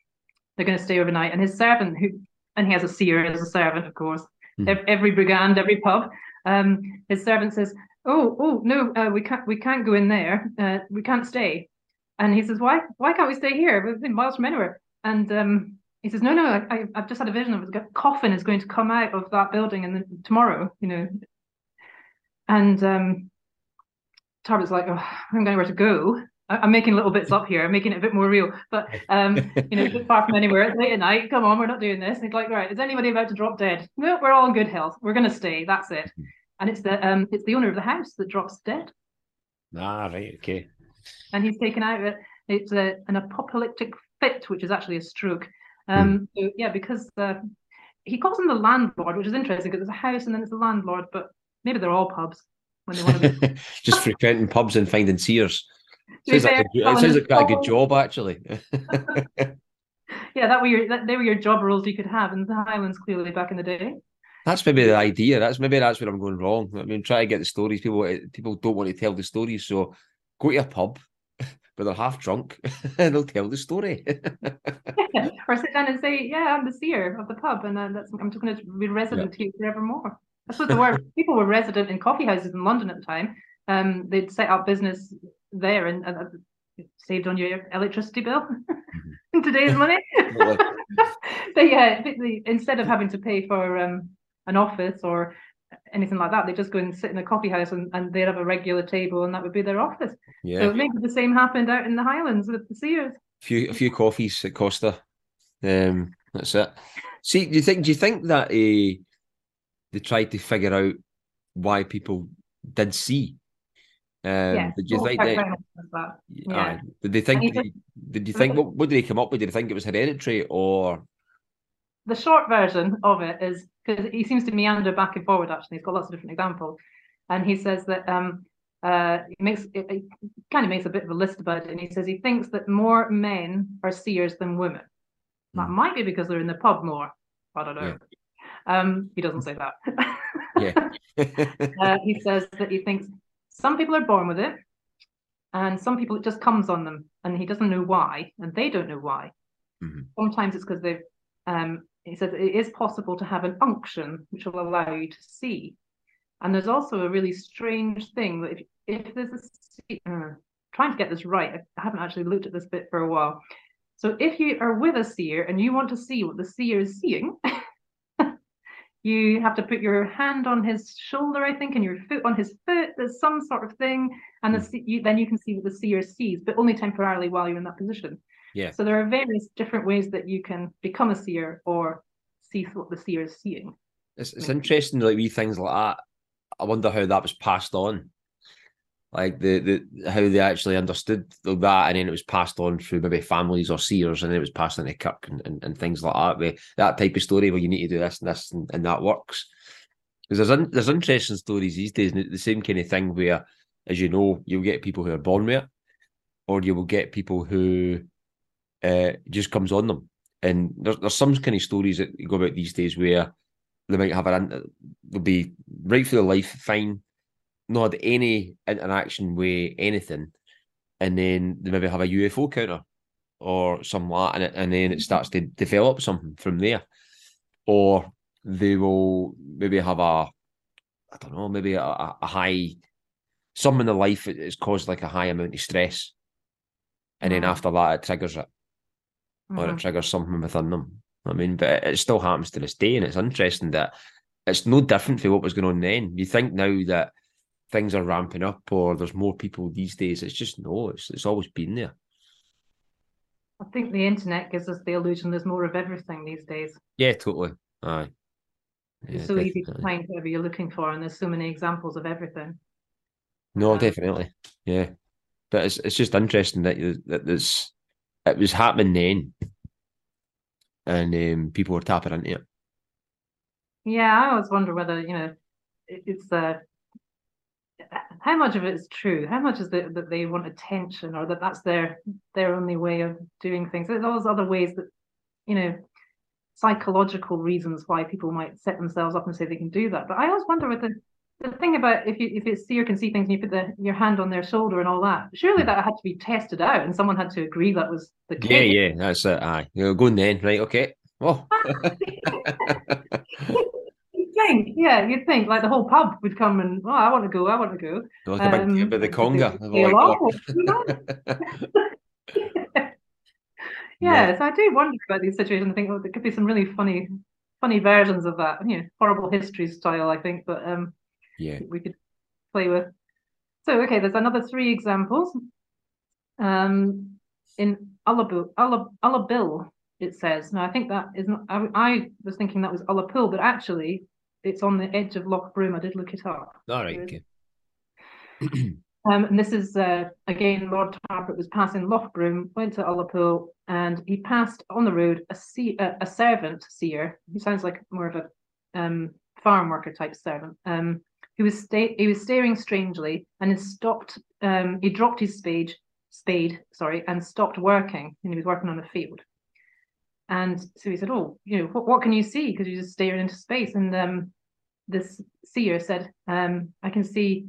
B: they're going to stay overnight. And his servant, who and he has a seer as a servant, of course, mm. every brigand, every pub. Um, his servant says, "Oh, oh no, uh, we can't, we can't go in there. Uh, we can't stay." And he says, "Why? Why can't we stay here? We've been miles from anywhere." And um, he says, no, no, I, have just had a vision of a coffin is going to come out of that building and tomorrow, you know. And um, Tarbat's like, oh, I don't know where to go. I, am making little bits up here, I'm making it a bit more real. But, um, you know, bit far from anywhere. It's late at night. Come on, we're not doing this. And he's like, right, is anybody about to drop dead? No, we're all in good health. We're going to stay. That's it. And it's the um, it's the owner of the house that drops dead.
A: Ah, right, okay.
B: And he's taken out it. It's a, an apoplectic fit, which is actually a stroke. Um, mm. so yeah, because uh, he calls him the landlord, which is interesting because it's a house and then it's a landlord, but maybe they're all pubs when they want to be. (laughs)
A: just frequenting pubs and finding seers. (laughs) Sounds like a, it sounds like quite a good job, actually. (laughs)
B: yeah, that were your that, they were your job roles you could have in the Highlands clearly back in the day.
A: That's maybe the idea. That's maybe that's where I'm going wrong. I mean, try to get the stories. People people don't want to tell the stories, so go to a pub but they're half drunk (laughs) and they'll tell the story.
B: yeah. (laughs) Or sit down and say, "Yeah, I'm the seer of the pub, and uh, that's, I'm just going to be resident yeah. here forevermore." That's what (laughs) the word. People were resident in coffee houses in London at the time. Um, they'd set up business there and, and uh, saved on your electricity bill in today's money. but yeah, instead of having to pay for um, an office or anything like that. They just go and sit in a coffee house and, and they'd have a regular table and that would be their office. Yeah. So maybe the same happened out in the Highlands with the Seers.
A: A few a few coffees at Costa. Um, that's it. See, do you think do you think that uh, they tried to figure out why people did see? Um, yeah, did you think they, that. Yeah. did they think? Did, did you think what, what did they come up with? Did they think it was hereditary or?
B: The short version of it is because he seems to meander back and forward. Actually, he's got lots of different examples, and he says that um, uh, he makes it, kind of makes a bit of a list about it, and he says he thinks that more men are seers than women. That mm. might be because they're in the pub more. I don't know. Yeah. Um, he doesn't say that. yeah. (laughs) uh, he says that he thinks some people are born with it, and some people it just comes on them, and he doesn't know why, and they don't know why. Mm-hmm. Sometimes it's because they've um, he says it is possible to have an unction which will allow you to see. And there's also a really strange thing that if, if there's a uh, trying to get this right, I haven't actually looked at this bit for a while. So if you are with a seer and you want to see what the seer is seeing, (laughs) you have to put your hand on his shoulder, I think, and your foot on his foot. There's some sort of thing, and the, you, then you can see what the seer sees, but only temporarily while you're in that position.
A: Yeah.
B: So there are various different ways that you can become a seer or see what the seer is seeing.
A: It's, it's interesting, like wee things like that. I wonder how that was passed on, like the the how they actually understood that, and then it was passed on through maybe families or seers, and then it was passed on to Kirk and, and, and things like that. With that type of story where you need to do this and this, and, and that works. Because there's there's interesting stories these days, the same kind of thing where, as you know, you'll get people who are born with it, or you will get people who uh, just comes on them. And there's, there's some kind of stories that go about these days where they might have an they'll be right for their life fine, not had any interaction with anything, and then they maybe have a UFO counter or something like and, and then it starts to develop something from there, or they will maybe have a I don't know, maybe a, a high some in the life it's caused like a high amount of stress, and then mm. after that it triggers it mm-hmm. or it triggers something within them. I mean, but it still happens to this day, and it's interesting that it's no different from what was going on then. You think now that things are ramping up or there's more people these days. It's just no, it's it's always been there.
B: I think the internet gives us the illusion there's more of everything these days.
A: Yeah, totally. Aye.
B: Yeah, it's so definitely. easy to find whatever you're looking for, and there's so many examples of everything.
A: No, um, definitely. Yeah, but it's it's just interesting that that there's it was happening then, and um, people were tapping into it.
B: Yeah, I always wonder whether you know it's uh, how much of it is true. How much is it that they want attention, or that that's their their only way of doing things. There's those other ways that you know psychological reasons why people might set themselves up and say they can do that. But I always wonder whether the thing about if you if it's seer can see things and you put the, your hand on their shoulder and all that, surely that had to be tested out and someone had to agree that was the case.
A: Yeah, yeah, that's it. Aye, you're going then, right? Okay. Oh. (laughs)
B: you'd think, yeah, you'd think like the whole pub would come and oh, I want to go, I want to go.
A: Like um, a big, bit the conga. (laughs)
B: yeah, yeah, so I do wonder about these situations. I think oh, there could be some really funny, funny versions of that. You know, horrible history style. I think, but um,
A: yeah
B: we could play with. So okay, there's another three examples. Um, in Ullabill, Ullabill, it says. Now I think that is not. I, I was thinking that was Ullapool, but actually it's on the edge of Loch Broom. I did look it up.
A: All right. Okay. (clears throat) (clears throat)
B: um, and this is uh, again, Lord Tarbat was passing Loch Broom, went to Ullapool, and he passed on the road a, see, a, a servant seer. He sounds like more of a um, farm worker type servant. Um, he was sta- he was staring strangely and he stopped. Um, he dropped his spade, spade, sorry, and stopped working. And he was working on a field. And so he said, "Oh, you know, what, what can you see? Because you're just staring into space." And um, this seer said, um, "I can see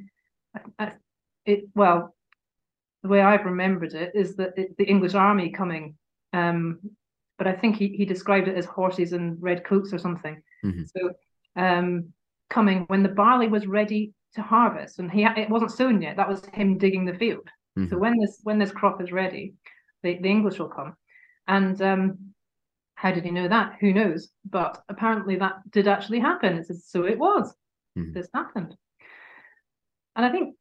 B: it." Well, the way I've remembered it is that it, the English army coming, um, but I think he, he described it as horses and red coats or something. Mm-hmm. So um, coming when the barley was ready to harvest, and he it wasn't sown yet. That was him digging the field. Mm-hmm. So when this when this crop is ready, the, the English will come, and um, how did he know that? Who knows? But apparently that did actually happen. It says, so it was. Mm-hmm. This happened. And I think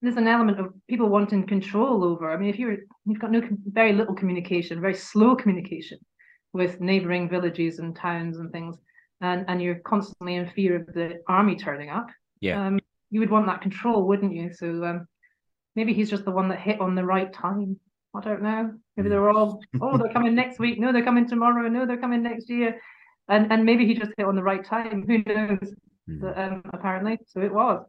B: there's an element of people wanting control over. I mean, if you're you've got no very little communication, very slow communication with neighboring villages and towns and things, and and you're constantly in fear of the army turning up.
A: Yeah. Um,
B: you would want that control, wouldn't you? So um, maybe he's just the one that hit on the right time. I don't know. Maybe they're all, oh, they're coming next week. No, they're coming tomorrow. No, they're coming next year. And and maybe he just hit on the right time. Who knows? Mm. But um, apparently, so it was.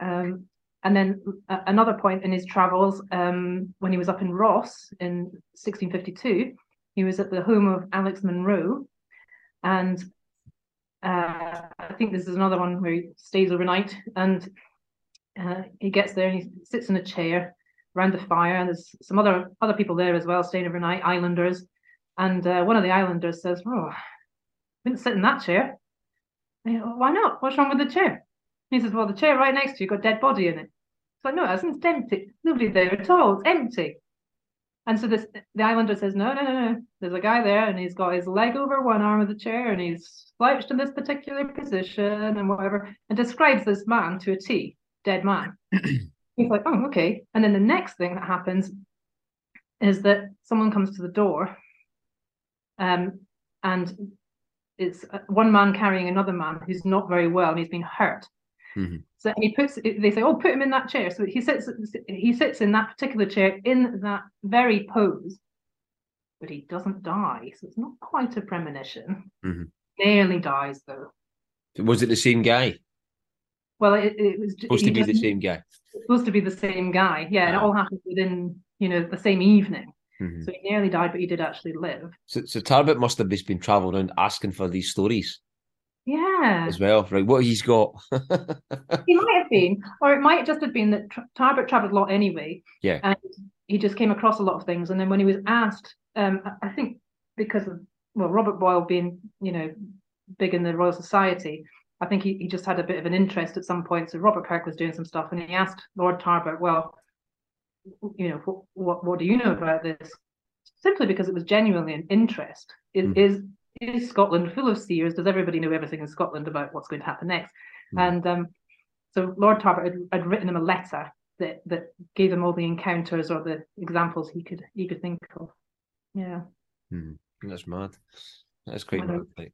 B: Um, and then uh, another point in his travels, um, when he was up in Ross in 1652, he was at the home of Alex Munro, and uh, I think this is another one where he stays overnight, and uh, he gets there and he sits in a chair around the fire, and there's some other other people there as well, staying overnight, islanders. And uh, one of the islanders says, "Oh, I didn't sit in that chair." Why not? What's wrong with the chair? he says, "Well, the chair right next to you got dead body in it." It's like, "No, it hasn't. It's empty. Nobody there at all. It's empty." And so this the islander says, "No, no, no, no. There's a guy there, and he's got his leg over one arm of the chair, and he's slouched in this particular position, and whatever." And describes this man to a T, dead man. (clears throat) He's like, oh, okay. And then the next thing that happens is that someone comes to the door, um, and it's uh, one man carrying another man who's not very well and he's been hurt. Mm-hmm. So he puts. They say, "Oh, put him in that chair." So he sits. He sits in that particular chair in that very pose, but he doesn't die. So it's not quite a premonition. Mm-hmm. Nearly dies though.
A: Was it the same guy?
B: Well, it, it was
A: supposed to be the same guy.
B: Supposed to be the same guy. Yeah, and it all happened within you know the same evening. Mm-hmm. So he nearly died, but he did actually live.
A: So, so Tarbat must have just been traveling around asking for these stories.
B: Yeah.
A: As well, right? What he's got. (laughs)
B: he might have been, or it might just have been that Tarbat traveled a lot anyway.
A: Yeah.
B: And he just came across a lot of things, and then when he was asked, um, I think because of well, Robert Boyle being you know big in the Royal Society, I think he, he just had a bit of an interest at some point. So Robert Kirk was doing some stuff and he asked Lord Tarbat, well, you know, what, what, what do you know about this? Simply because it was genuinely an interest. Is, mm. is, is Scotland full of seers? Does everybody know everything in Scotland about what's going to happen next? Mm. And um, so Lord Tarbat had, had, written him a letter that, that gave him all the encounters or the examples he could he could think of. Yeah.
A: Mm. That's mad. That's quite mad. Like,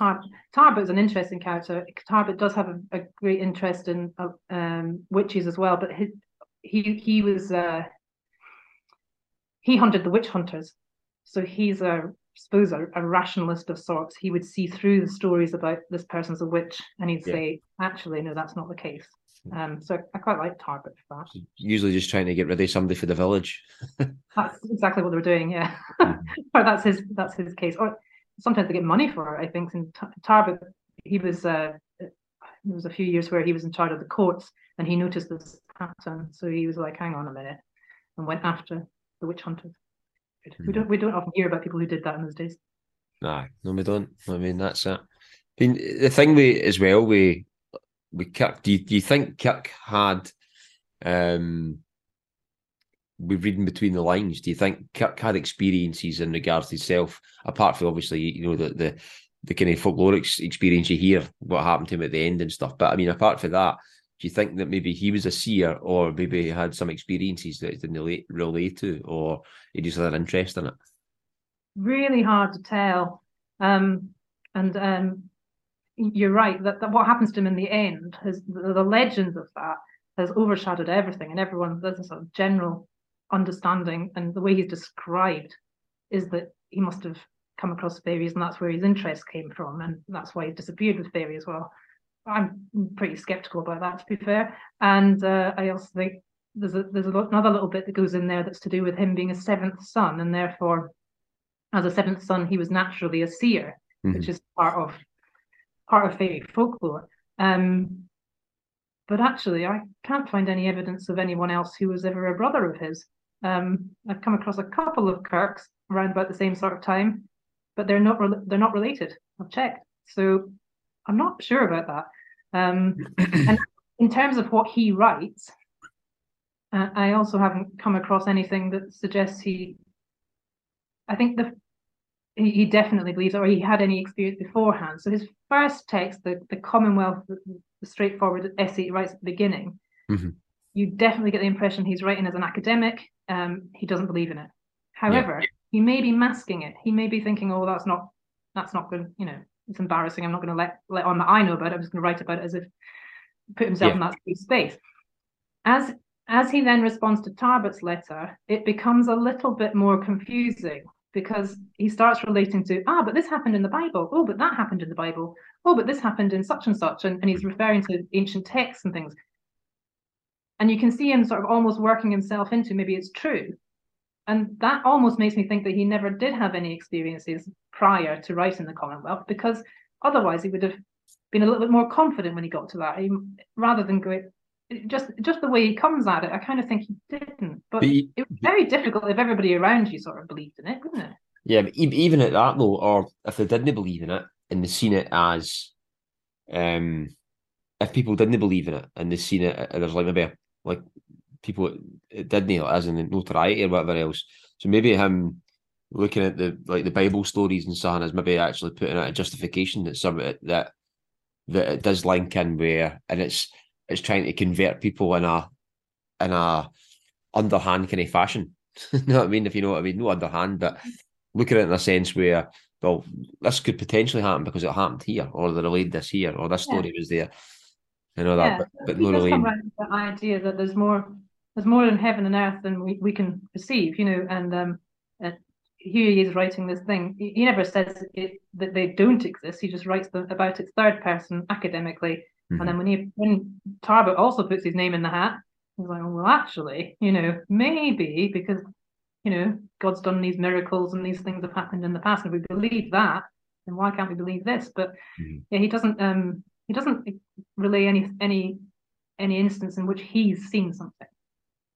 B: Tarbat is an interesting character. Tarbat does have a, a great interest in uh, um, witches as well, but his, he he was uh, he hunted the witch hunters, so he's a suppose a, a, rationalist of sorts. He would see through the stories about this person's a witch, and he'd yeah. say, actually, no, that's not the case. Um, so I quite like Tarbat for that.
A: Usually, just trying to get rid of somebody for the village. (laughs)
B: that's exactly what they were doing, yeah. (laughs) Mm. or that's his that's his case. Or sometimes they get money for it. I think in Tarbat, he was uh, there was a few years where he was in charge of the courts, and he noticed this pattern. So he was like, "Hang on a minute," and went after the witch hunters. We don't we don't often hear about people who did that in those days.
A: Nah, no, we don't. I mean, that's it. I mean, the thing we as well we we Kirk. Do you, do you think Kirk had um we're reading between the lines. Do you think Kirk had experiences in regards to himself, apart from obviously, you know, the the, the kind of folkloric experience you hear, what happened to him at the end and stuff. But I mean, apart from that, do you think that maybe he was a seer or maybe he had some experiences that he didn't relate, relate to or he just had an interest in it?
B: Really hard to tell. Um, and um, you're right that, that what happens to him in the end, has, the, the legend of that has overshadowed everything and everyone, there's a sort of general understanding and the way he's described is that he must have come across fairies and that's where his interest came from and that's why he disappeared with fairies as well i'm pretty skeptical about that to be fair and uh, i also think there's a there's another little bit that goes in there that's to do with him being a seventh son and therefore as a seventh son, he was naturally a seer, mm-hmm. which is part of part of fairy folklore. Um, but actually, I can't find any evidence of anyone else who was ever a brother of his. Um, I've come across a couple of Kirks around about the same sort of time, but they're not re- they're not related. I've checked, so I'm not sure about that. Um, (clears throat) and in terms of what he writes, uh, I also haven't come across anything that suggests he. I think the he, he definitely believes, or he had any experience beforehand. So his first text, the the Commonwealth, the, the straightforward essay he writes at the beginning, mm-hmm. you definitely get the impression he's writing as an academic. Um, he doesn't believe in it. However, yeah. he may be masking it. He may be thinking, "Oh, that's not that's not good. You know, it's embarrassing. I'm not going to let let on that I know about it. I'm just going to write about it as if put himself yeah. in that space." As as he then responds to Tarbat's letter, it becomes a little bit more confusing because he starts relating to, ah, but this happened in the Bible. Oh, but that happened in the Bible. Oh, but this happened in such and such. And, and he's referring to ancient texts and things. And you can see him sort of almost working himself into maybe it's true. And that almost makes me think that he never did have any experiences prior to writing the Commonwealth, because otherwise he would have been a little bit more confident when he got to that, he, rather than going, just just the way he comes at it, I kind of think he didn't. But, but he, it was very difficult if everybody around you sort of believed in it, wouldn't it?
A: Yeah, but even at that though, or if they didn't believe in it and they seen it as, um, if people didn't believe in it and they seen it, there's like maybe a, like people it didn't as in notoriety or whatever else. So maybe him looking at the like the Bible stories and so on is maybe actually putting out a justification that some that that it does link in where and it's is trying to convert people in a in a underhand kind of fashion. (laughs) you know what I mean? If you know what I mean, no underhand, but look at it in a sense where well, this could potentially happen because it happened here, or they relayed this here, or this story yeah. was there. You know that, yeah. but, but no
B: really. The idea that there's more, there's more in heaven and earth than we, we can perceive, you know, and um, uh, here he is writing this thing. He never says it, that they don't exist. He just writes the, about it third person academically, Mm-hmm. And then when he when Tarbat also puts his name in the hat, he's like, well, actually, you know, maybe because you know God's done these miracles and these things have happened in the past, and if we believe that, then why can't we believe this? But mm-hmm. yeah, he doesn't um he doesn't relay any any any instance in which he's seen something,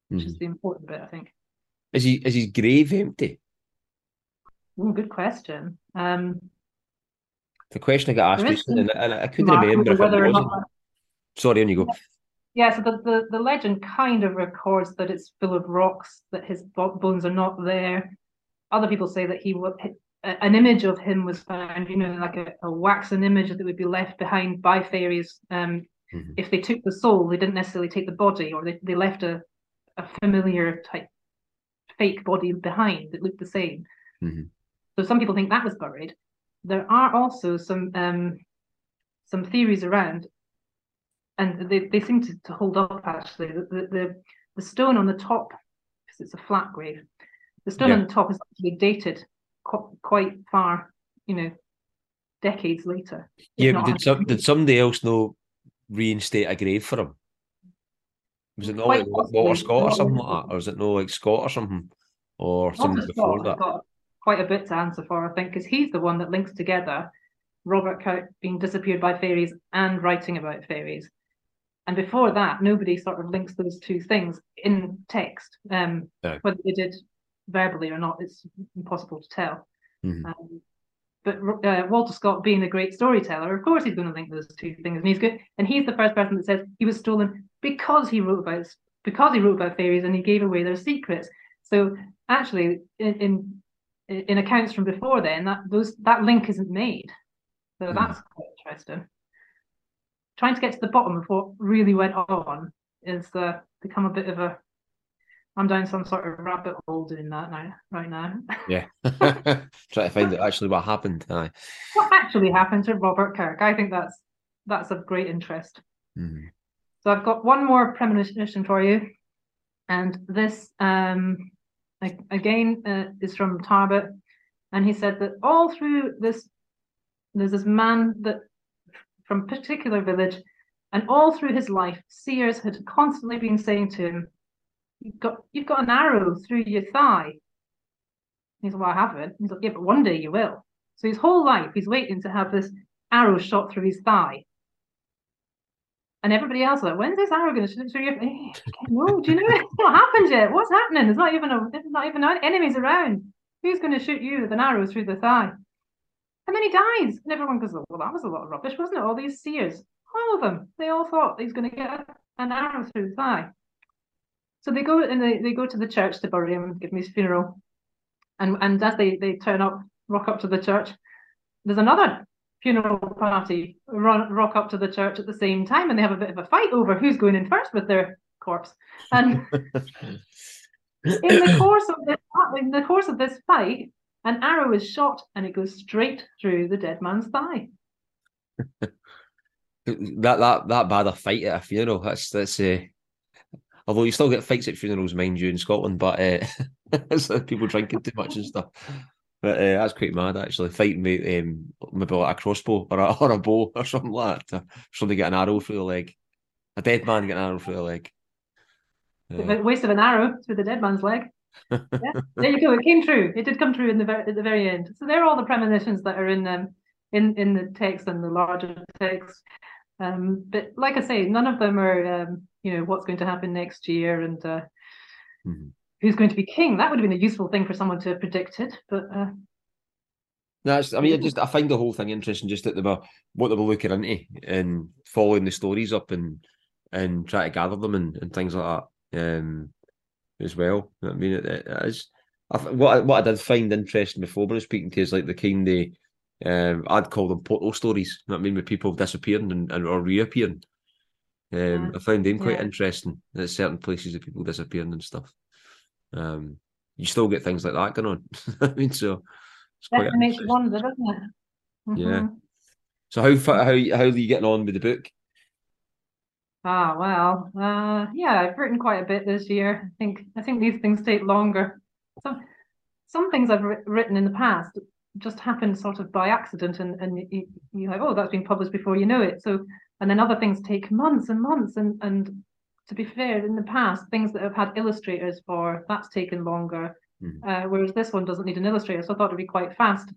B: which mm-hmm. is the important bit, I think.
A: Is he is his grave empty?
B: Ooh, good question. Um,
A: the question I got asked recently, and, and, I couldn't remember if it wasn't. Not... Sorry, on you go.
B: Yeah, so the, the, the legend kind of records that it's full of rocks, that his bones are not there. Other people say that he an image of him was found, you know, like a, a waxen image that would be left behind by fairies. Um, mm-hmm. If they took the soul, they didn't necessarily take the body, or they, they left a, a familiar type fake body behind that looked the same. Mm-hmm. So some people think that was buried there are also some um, some theories around, and they, they seem to, to hold up actually. The, the, the, the stone on the top, because it's a flat grave, the stone yeah. on the top is actually dated qu- quite far, you know, decades later.
A: Yeah, did some, did somebody else know reinstate a grave for him? Was it not like Walter Scott or something like that, or was it no like Scott or something, or something before that?
B: quite a bit to answer for, I think, because he's the one that links together Robert Kirk being disappeared by fairies and writing about fairies. And before that, nobody sort of links those two things in text. Um, no. Whether they did verbally or not, it's impossible to tell. Mm-hmm. Um, but uh, Walter Scott, being a great storyteller, of course he's going to link those two things, and he's good. And he's the first person that says he was stolen because he wrote about because he wrote about fairies and he gave away their secrets. So actually, in, in in accounts from before then that those that link isn't made. So mm. that's quite interesting. Trying to get to the bottom of what really went on is uh, become a bit of a I'm down some sort of rabbit hole doing that now, right now.
A: Yeah. (laughs) Try to find out actually what happened. Aye.
B: What actually happened to Robert Kirk? I think that's that's of great interest. Mm. So I've got one more premonition for you. And this um again uh, is from Tarbat, and he said that all through this, there's this man that from particular village, and all through his life, seers had constantly been saying to him, "You've got you've got an arrow through your thigh." He's like, well, I haven't. He's like, yeah, but one day you will. So his whole life, he's waiting to have this arrow shot through his thigh. And everybody else like, when's this arrow going to shoot through eh, your? no, do you know (laughs) what happened yet? What's happening? There's not even a, there's not even enemies around. Who's going to shoot you with an arrow through the thigh? And then he dies, and everyone goes, "Well, that was a lot of rubbish, wasn't it?" All these seers, all of them, they all thought he's going to get an arrow through his thigh. So they go and they, they go to the church to bury him, and give him his funeral, and and as they they turn up, rock up to the church, there's another funeral party run, rock up to the church at the same time, and they have a bit of a fight over who's going in first with their corpse. And in the (laughs) course of this, in the course of this fight, an arrow is shot and it goes straight through the dead man's thigh.
A: that that that bad a fight at a funeral. That's that's uh, although you still get fights at funerals, mind you, in Scotland, but uh, (laughs) people drinking too much and stuff. But uh, that's quite mad, actually. Fighting with um, maybe like a crossbow or a, (laughs) or a bow or something like that. Somebody get an arrow through the leg. A dead man get an arrow through the leg.
B: Uh, waste of an arrow through the dead man's leg. yeah, there you go. It came true. It did come true in the very, at the very end. So there are all the premonitions that are in um, in in the text and the larger text. Um, but like I say, none of them are um, you know what's going to happen next year and uh, mm-hmm. Who's going to be king. That would have been a useful thing for someone to have predicted, but. Uh,
A: no, I mean, I just I find the whole thing interesting. Just that they were what they were looking into and following the stories up and and try to gather them and, and things like that. Um, as well. I mean, it, it is. I, what I, what I did find interesting before when I was speaking to is like the kind of um, I'd call them portal stories. I mean, with people disappearing and, and or reappearing. Um, yeah. I found them quite yeah. interesting. At certain places, of people disappearing and stuff. Um, you still get things like that going on. (laughs) I mean, so
B: it's quite makes you wonder, doesn't it?
A: Mm-hmm. Yeah. So how how how are you getting on with the book?
B: Ah, well, uh, yeah, I've written quite a bit this year. I think I think these things take longer. Some some things I've written in the past just happened sort of by accident, and and you, you're like, oh, that's been published before you know it. So, and then other things take months and months, and and to be fair, in the past, things that have had illustrators for that's taken longer. Mm-hmm. Uh, whereas this one doesn't need an illustrator, so I thought it'd be quite fast.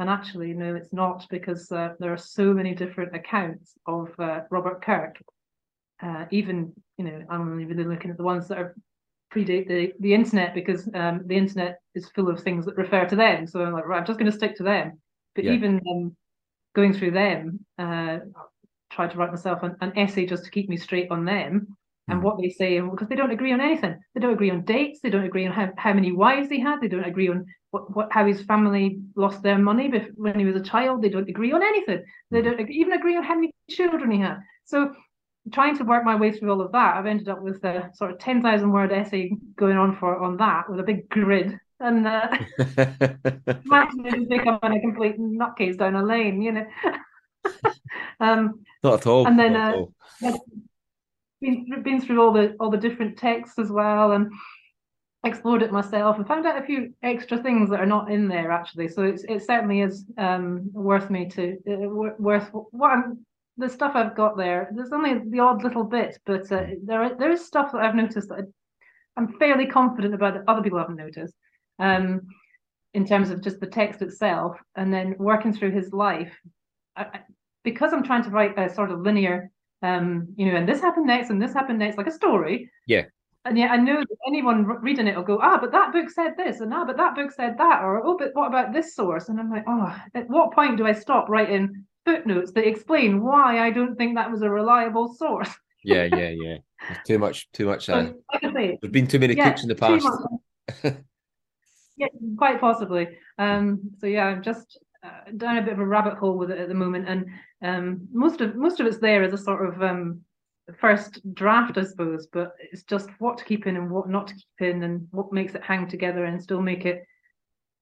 B: And actually, no, it's not because uh, there are so many different accounts of uh, Robert Kirk uh, even you know I'm only really looking at the ones that are predate the the internet because um, the internet is full of things that refer to them. So I'm like, right, I'm just going to stick to them. But yeah. even um, going through them, uh, try to write myself an, an, essay just to keep me straight on them and hmm. what they say, and because they don't agree on anything. They don't agree on dates. They don't agree on how, how many wives he had. They don't agree on what, what how his family lost their money when he was a child. They don't agree on anything. They hmm. don't even agree on how many children he had. So trying to work my way through all of that, I've ended up with a sort of 10,000 word essay going on for on that with a big grid. And uh, (laughs) imagine if I'm a complete nutcase down a lane, you know. (laughs)
A: um, Not at all.
B: And then uh, been, been through all the all the different texts as well and explored it myself and found out a few extra things that are not in there actually. So it's, it certainly is um, worth me to uh, worth what I'm the stuff I've got there, there's only the odd little bit, but uh, there there is stuff that I've noticed that I'm fairly confident about that other people haven't noticed. Um, in terms of just the text itself, and then working through his life, I, because I'm trying to write a sort of linear, um, you know, and this happened next, and this happened next, like a story.
A: Yeah.
B: And yet I know that anyone reading it will go, ah, but that book said this, and ah, but that book said that, or oh, but what about this source? And I'm like, oh, at what point do I stop writing footnotes that explain why I don't think that was a reliable source.
A: yeah, yeah, yeah. There's too much, too much. (laughs) Uh, like say, there's been too many yeah, cooks in the past. (laughs)
B: yeah, quite possibly. Um, so yeah, I'm just uh, down a bit of a rabbit hole with it at the moment, and um, most of most of it's there as a sort of um, first draft, I suppose. But it's just what to keep in and what not to keep in, and what makes it hang together and still make it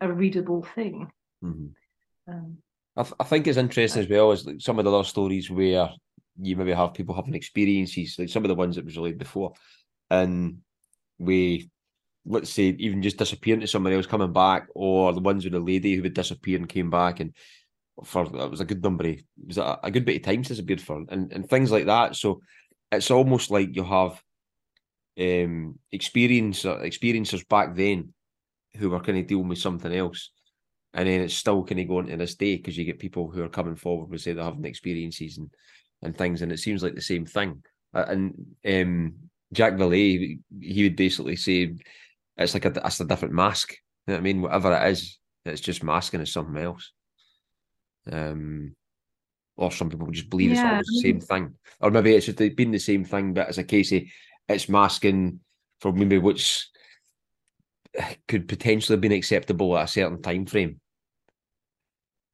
B: a readable thing.
A: Mm-hmm. Um, I, th- I think it's interesting as well as like some of the other stories where you maybe have people having experiences, like some of the ones that was relayed before, and we let's say even just disappearing to somebody else coming back, or the ones with the lady who would disappear and came back and for it was a good number of, it was a, a good bit of time disappeared for and, and things like that. So it's almost like you have um experience experiencers back then who were kind of dealing with something else. And then it's still kind of going to this day because you get people who are coming forward with say they're having experiences and, and things, and it seems like the same thing. Uh, and um, Jacques Vallée, he would basically say it's like a it's a different mask. You know what I mean? Whatever it is, it's just masking as something else. Um, or some people just believe yeah. it's always the same thing, or maybe it's just been the same thing, but as a case of it's masking for maybe which could potentially have been acceptable at a certain time frame.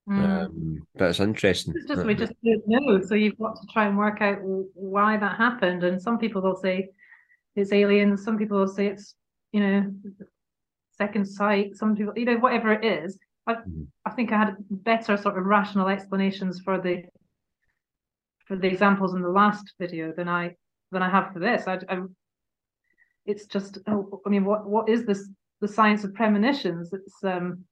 A: Mm. Um, but it's interesting.
B: It's just we just don't know, so you've got to try and work out why that happened. And some people will say it's aliens. Some people will say it's you know second sight. Some people, you know, whatever it is. I, mm. I think I had better sort of rational explanations for the for the examples in the last video than I than I have for this. I, I it's just oh, I mean, what what is this? The science of premonitions. It's um,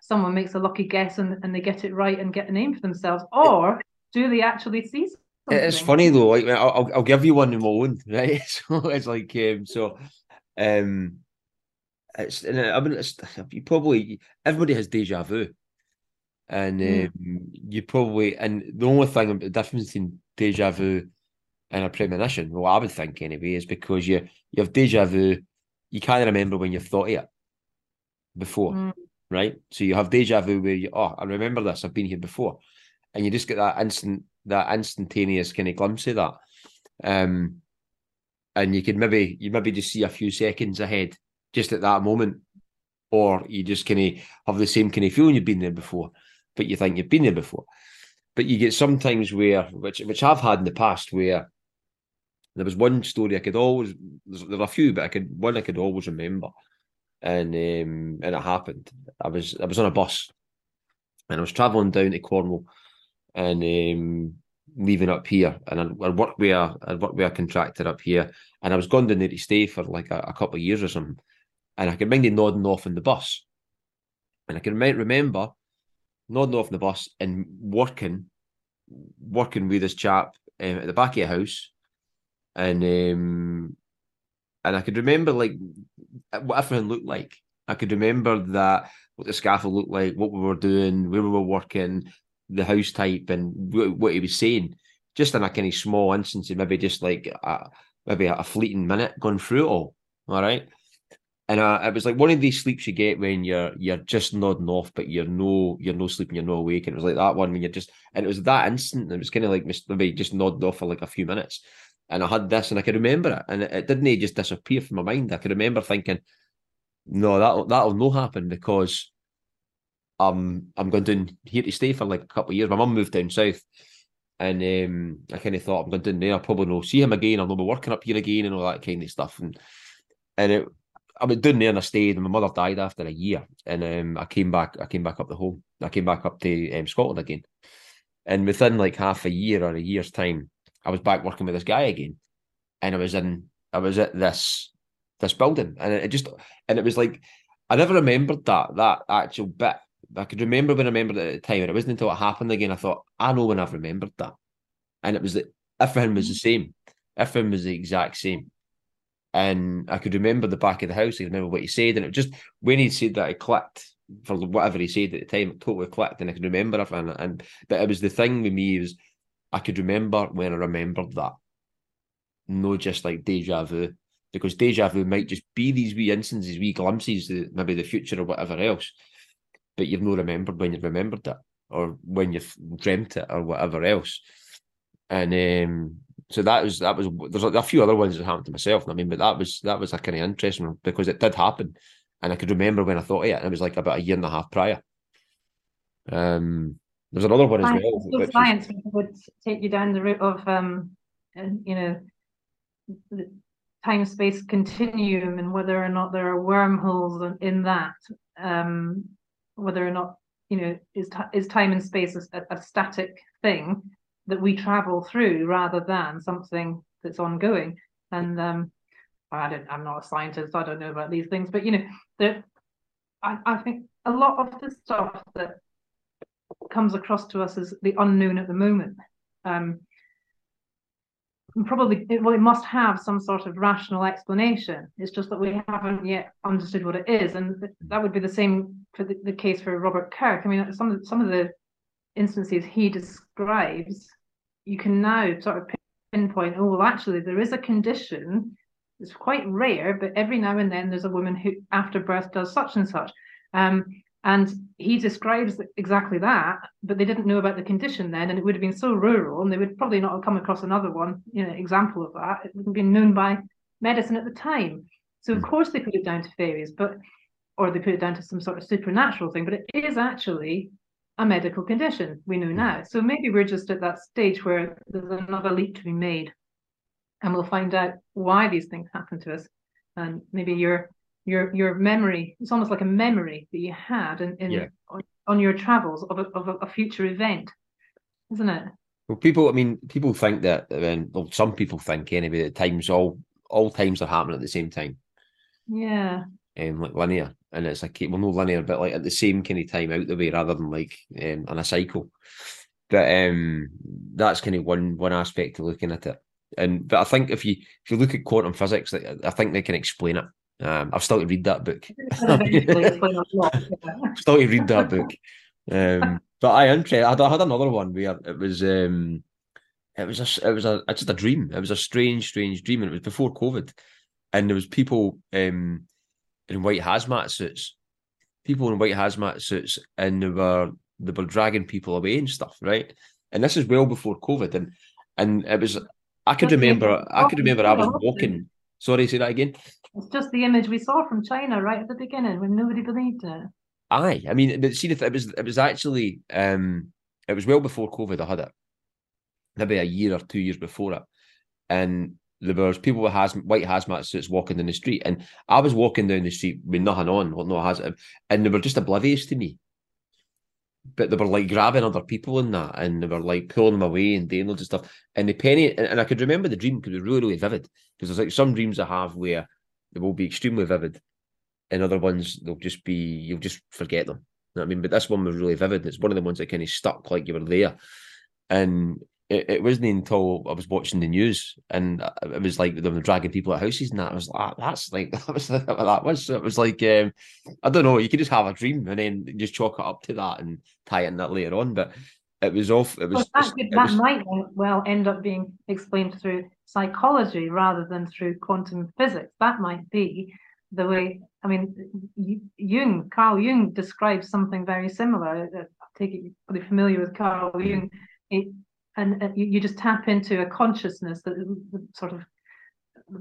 B: someone makes a lucky guess and, and they get it right and get a name for themselves, or do they actually see? Something?
A: It's funny though. Like I'll I'll give you one in my own, (laughs) right? So it's like um, so um it's and I mean it's you probably everybody has deja vu. And mm. um, you probably and the only thing the difference between deja vu and a premonition, well, I would think anyway, is because you you have deja vu, you can't remember when you've thought it before, mm. right? So you have deja vu where you oh, I remember this, I've been here before, and you just get that instant that instantaneous kind of glimpse of that. Um, and you could maybe you maybe just see a few seconds ahead just at that moment, or you just kind of have the same kind of feeling you've been there before, but you think you've been there before. But you get sometimes where, which which I've had in the past, where there was one story I could always there were a few, but I could one I could always remember, and um, and it happened. I was I was on a bus, and I was travelling down to Cornwall, and um, leaving up here, and I, I worked with a I worked with a contractor up here, and I was going down there to stay for like a, a couple of years or something, and I can remember nodding off in the bus, and I can remember nodding off in the bus and working, working with this chap um, at the back of the house, and um, and I could remember like what everything looked like. I could remember that what the scaffold looked like, what we were doing, where we were working, the house type and what he was saying, just in a kind of small instance, maybe just like a, maybe a fleeting minute going through it all. All right. And uh, it was like one of these sleeps you get when you're you're just nodding off, but you're no you're no sleeping, you're no awake. And it was like that one when you're just and it was that instant. It was kind of like maybe just nodded off for like a few minutes. And I had this, and I could remember it, and it, it didn't just disappear from my mind. I could remember thinking, "No, that that'll no happen because um, I'm going down here to stay for like a couple of years. My mum moved down south, and um, I kind of thought I'm going down there. I'll probably not see him again. I'll be working up here again and all that kind of stuff. And and it, I went down there and I stayed. And my mother died after a year, and um, I came back. I came back up the home. I came back up to um, Scotland again, and within like half a year or a year's time, I was back working with this guy again, and I was in. I was at this this building, and it just and it was like I never remembered that that actual bit I could remember when I remembered it at the time, and it wasn't until it happened again I thought, I know when I've remembered that. And it was that everything was the mm. same. Everything was the exact same. And I could remember the back of the house, I could remember what he said, and it just when he said that it clicked for whatever he said at the time, it totally clicked, and I could remember everything. And but it was the thing with me was I could remember when I remembered that. No just like deja vu. Because deja vu might just be these wee instances, wee glimpses, maybe the future or whatever else but you've not remembered when you remembered it or when you've dreamt it or whatever else. And um, so that was that was there's a, a, few other ones that happened to myself. I mean, but that was that was a kind of interesting one because it did happen, and I could remember when I thought of it. And it was like about a year and a half prior. Um, there's another one
B: as
A: well.
B: Science was, would take you down the route of um, you know, time space continuum and whether or not there are wormholes in that. Um, whether or not you know is is time and space a, a static thing that we travel through rather than something that's ongoing. And um I don't I'm not a scientist I don't know about these things but you know that I, I think a lot of the stuff that comes across to us as the unknown at the moment. Um probably well it must have some sort of rational explanation. It's just that we haven't yet understood what it is and that would be the same for the, the case for robert kirk. I mean some of some of the instances he describes you can now sort of pinpoint oh well actually there is a condition. It's quite rare but every now and then there's a woman who after birth does such and such. Um, and he describes exactly that, but they didn't know about the condition then, and it would have been so rural, and they would probably not have come across another one, you know, example of that. It wouldn't have been known by medicine at the time. So of hmm. course they put it down to fairies, but or they put it down to some sort of supernatural thing, but it is actually a medical condition we know now. So maybe we're just at that stage where there's another leap to be made, and we'll find out why these things happen to us. And maybe you're your your memory it's almost like a memory that you had in, in yeah. on, on, your travels of a, of a, a, future event isn't it?
A: Well people i mean people think that I mean, well, some people think anyway that times all all times are happening at the same time.
B: Yeah.
A: Um, like linear and it's like well no linear but like at the same kind of time out the way rather than like um, on a cycle. But um that's kind of one one aspect of looking at it. And but I think if you if you look at quantum physics, I think they can explain it. Um, I've still to read that book. (laughs) (laughs) still to read that book. Um, but I interested. I had another one where it was um, it was a it was a just a dream. It was a strange, strange dream, and it was before COVID, and there was people um, in white hazmat suits, people in white hazmat suits, and they were they were dragging people away and stuff, right? And this is well before COVID, and and it was I could remember I could remember I was walking. Sorry, say that again.
B: It's just the image we saw from China right at the beginning when nobody believed it.
A: Aye, I mean, but see, it was it was actually um, it was well before COVID. I had it, maybe a year or two years before it, and there was people with has, white hazmat suits walking in the street, and I was walking down the street with nothing on, well, no hazmat, and they were just oblivious to me. But they were like grabbing other people in that, and they were like pulling them away and doing loads of stuff. And the penny, and, I could remember the dream because it was really, really vivid. Because there's like some dreams I have where they will be extremely vivid. And other ones, they'll just be, you'll just forget them. You know I mean? But this one was really vivid. It's one of the ones that kind of stuck like you were there. And it, it wasn't until I was watching the news and it was like they were dragging people at houses and that. I was like, ah, that's like, (laughs) that was what that was. So it was like, um, I don't know, you could just have a dream and then just chalk it up to that and tie it in that later on. But it was off. It was
B: well, that, it that was, might well end up being explained through psychology rather than through quantum physics. That might be the way. I mean, Jung, Carl Jung describes something very similar. I take it you're probably familiar with Carl Jung. It, and uh, you, you, just tap into a consciousness that sort of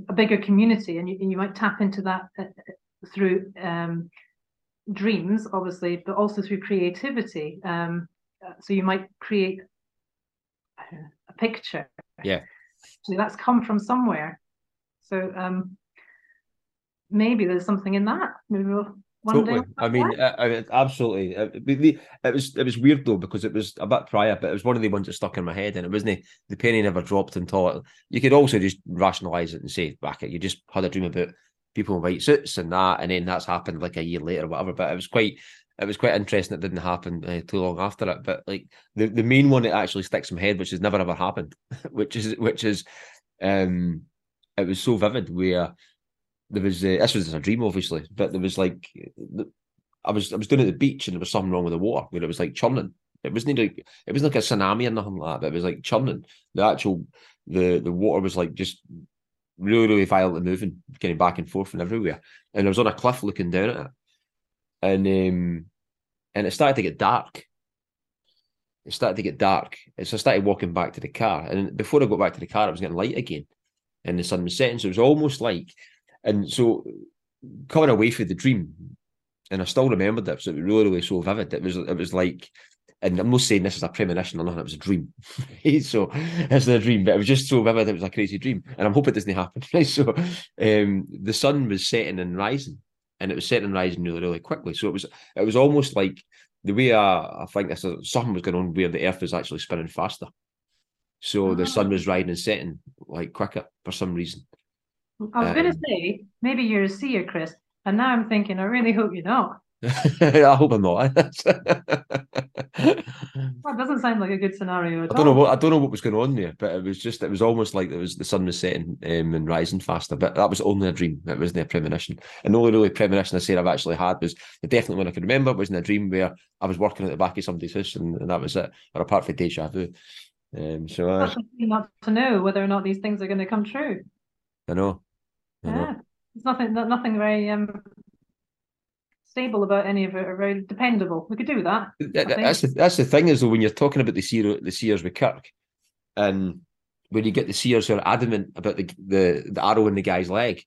B: a bigger community, and you, and you might tap into that uh, through um, dreams, obviously, but also through creativity. Um, so you might create a picture.
A: Yeah.
B: So that's come from somewhere. So um, maybe there's something in that. Maybe we'll
A: totally. I mean, uh, I absolutely. Uh, it, it, was it was weird though because it was a bit prior, but it was one of the ones that stuck in my head, and it wasn't the penny never dropped until it, you could also just rationalize it and say, "Back it, you just had a dream about people in white suits and that," and then that's happened like a year later, or whatever. But it was quite it was quite interesting. It didn't happen uh, too long after it, but like the, the main one that actually sticks in my head, which has never ever happened, (laughs) which is which is, um, it was so vivid where there was uh, this was a dream obviously, but there was like I was I was doing at the beach and there was something wrong with the water where it was like churning. It wasn't like it wasn't like a tsunami or nothing like that, but it was like churning. The actual the the water was like just really really violently moving, getting back and forth and everywhere. And I was on a cliff looking down at it and um, and it started to get dark. It started to get dark, so I started walking back to the car. And before I got back to the car, it was getting light again, and the sun was setting. So it was almost like, and so coming away from the dream, and I still remembered it. So it was really, really so vivid. It was, it was like, and I'm not saying this is a premonition or nothing. It was a dream. (laughs) so it's a dream, but it was just so vivid. It was a crazy dream, and I'm hoping it doesn't happen. (laughs) so um, the sun was setting and rising, and it was setting and rising really, really quickly. So it was it was almost like the way I, I think this something was going on where the Earth was actually spinning faster. So the sun was rising and setting like quicker for some reason.
B: I was um, going to say maybe you're a seer, Chris, and now I'm thinking I really hope you're not. (laughs)
A: I hope I'm not. (laughs)
B: That doesn't sound like a good scenario at
A: I don't know what I don't know what was going on there, but it was just it was almost like it was the sun was setting um, and rising faster. But that was only a dream. It wasn't a premonition. And the only really premonition I say I've actually had was the definitely one I can remember was in a dream where I was working at the back of somebody's house and, and that was it. Or apart from deja vu. Um, so uh,
B: not to know whether or not these things are going to come true.
A: I know.
B: Yeah, it's nothing, no- nothing very um stable about any of it, or very dependable. We could do that.
A: That- that's the that's the thing is though when you're talking about the seer the seers with Kirk, and when you get the seers who are adamant about the the, the arrow in the guy's leg,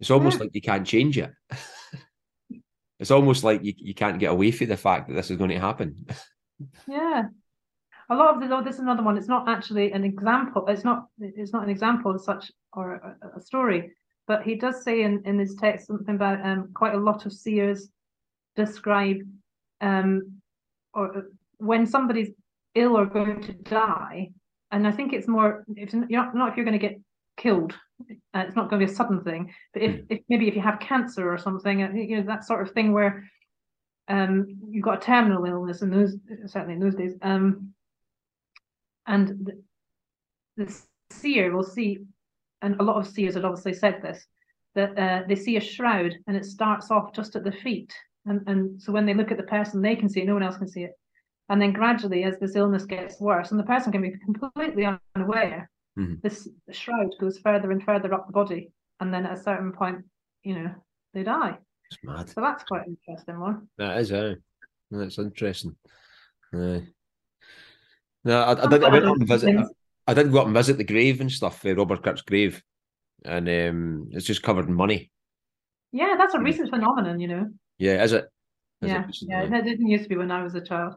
A: it's almost
B: Yeah.
A: like you can't change it. (laughs) it's almost like you, you can't get away from the fact that this is going to happen. (laughs)
B: Yeah. A lot of the, oh, this is another one. It's not actually an example. It's not. It's not an example as such or a, a story. But he does say in in his text something about um quite a lot of seers describe um or uh, when somebody's ill or going to die, and I think it's more if you're not, not if you're going to get killed. Uh, it's not going to be a sudden thing, but if, if maybe if you have cancer or something, uh, you know that sort of thing where um you've got a terminal illness in those certainly in those days um and the, the seer will see and a lot of seers had obviously said this that uh, they see a shroud and it starts off just at the feet and and so when they look at the person they can see it no one else can see it and then gradually as this illness gets worse and the person can be completely unaware
A: Mhm.
B: this shroud goes further and further up the body and then at a certain point you know they die
A: It's mad.
B: so that's quite an interesting one
A: That is, uh, that's interesting. Uh, no, I, I did. I went up and visit. I, I did go up and visit the grave and stuff, uh, Robert Kirk's grave, and um, it's just covered in money.
B: Yeah, that's a
A: Mm.
B: recent phenomenon, you know.
A: Yeah, is it? Is
B: yeah,
A: it
B: yeah, that didn't used to be when I was a child.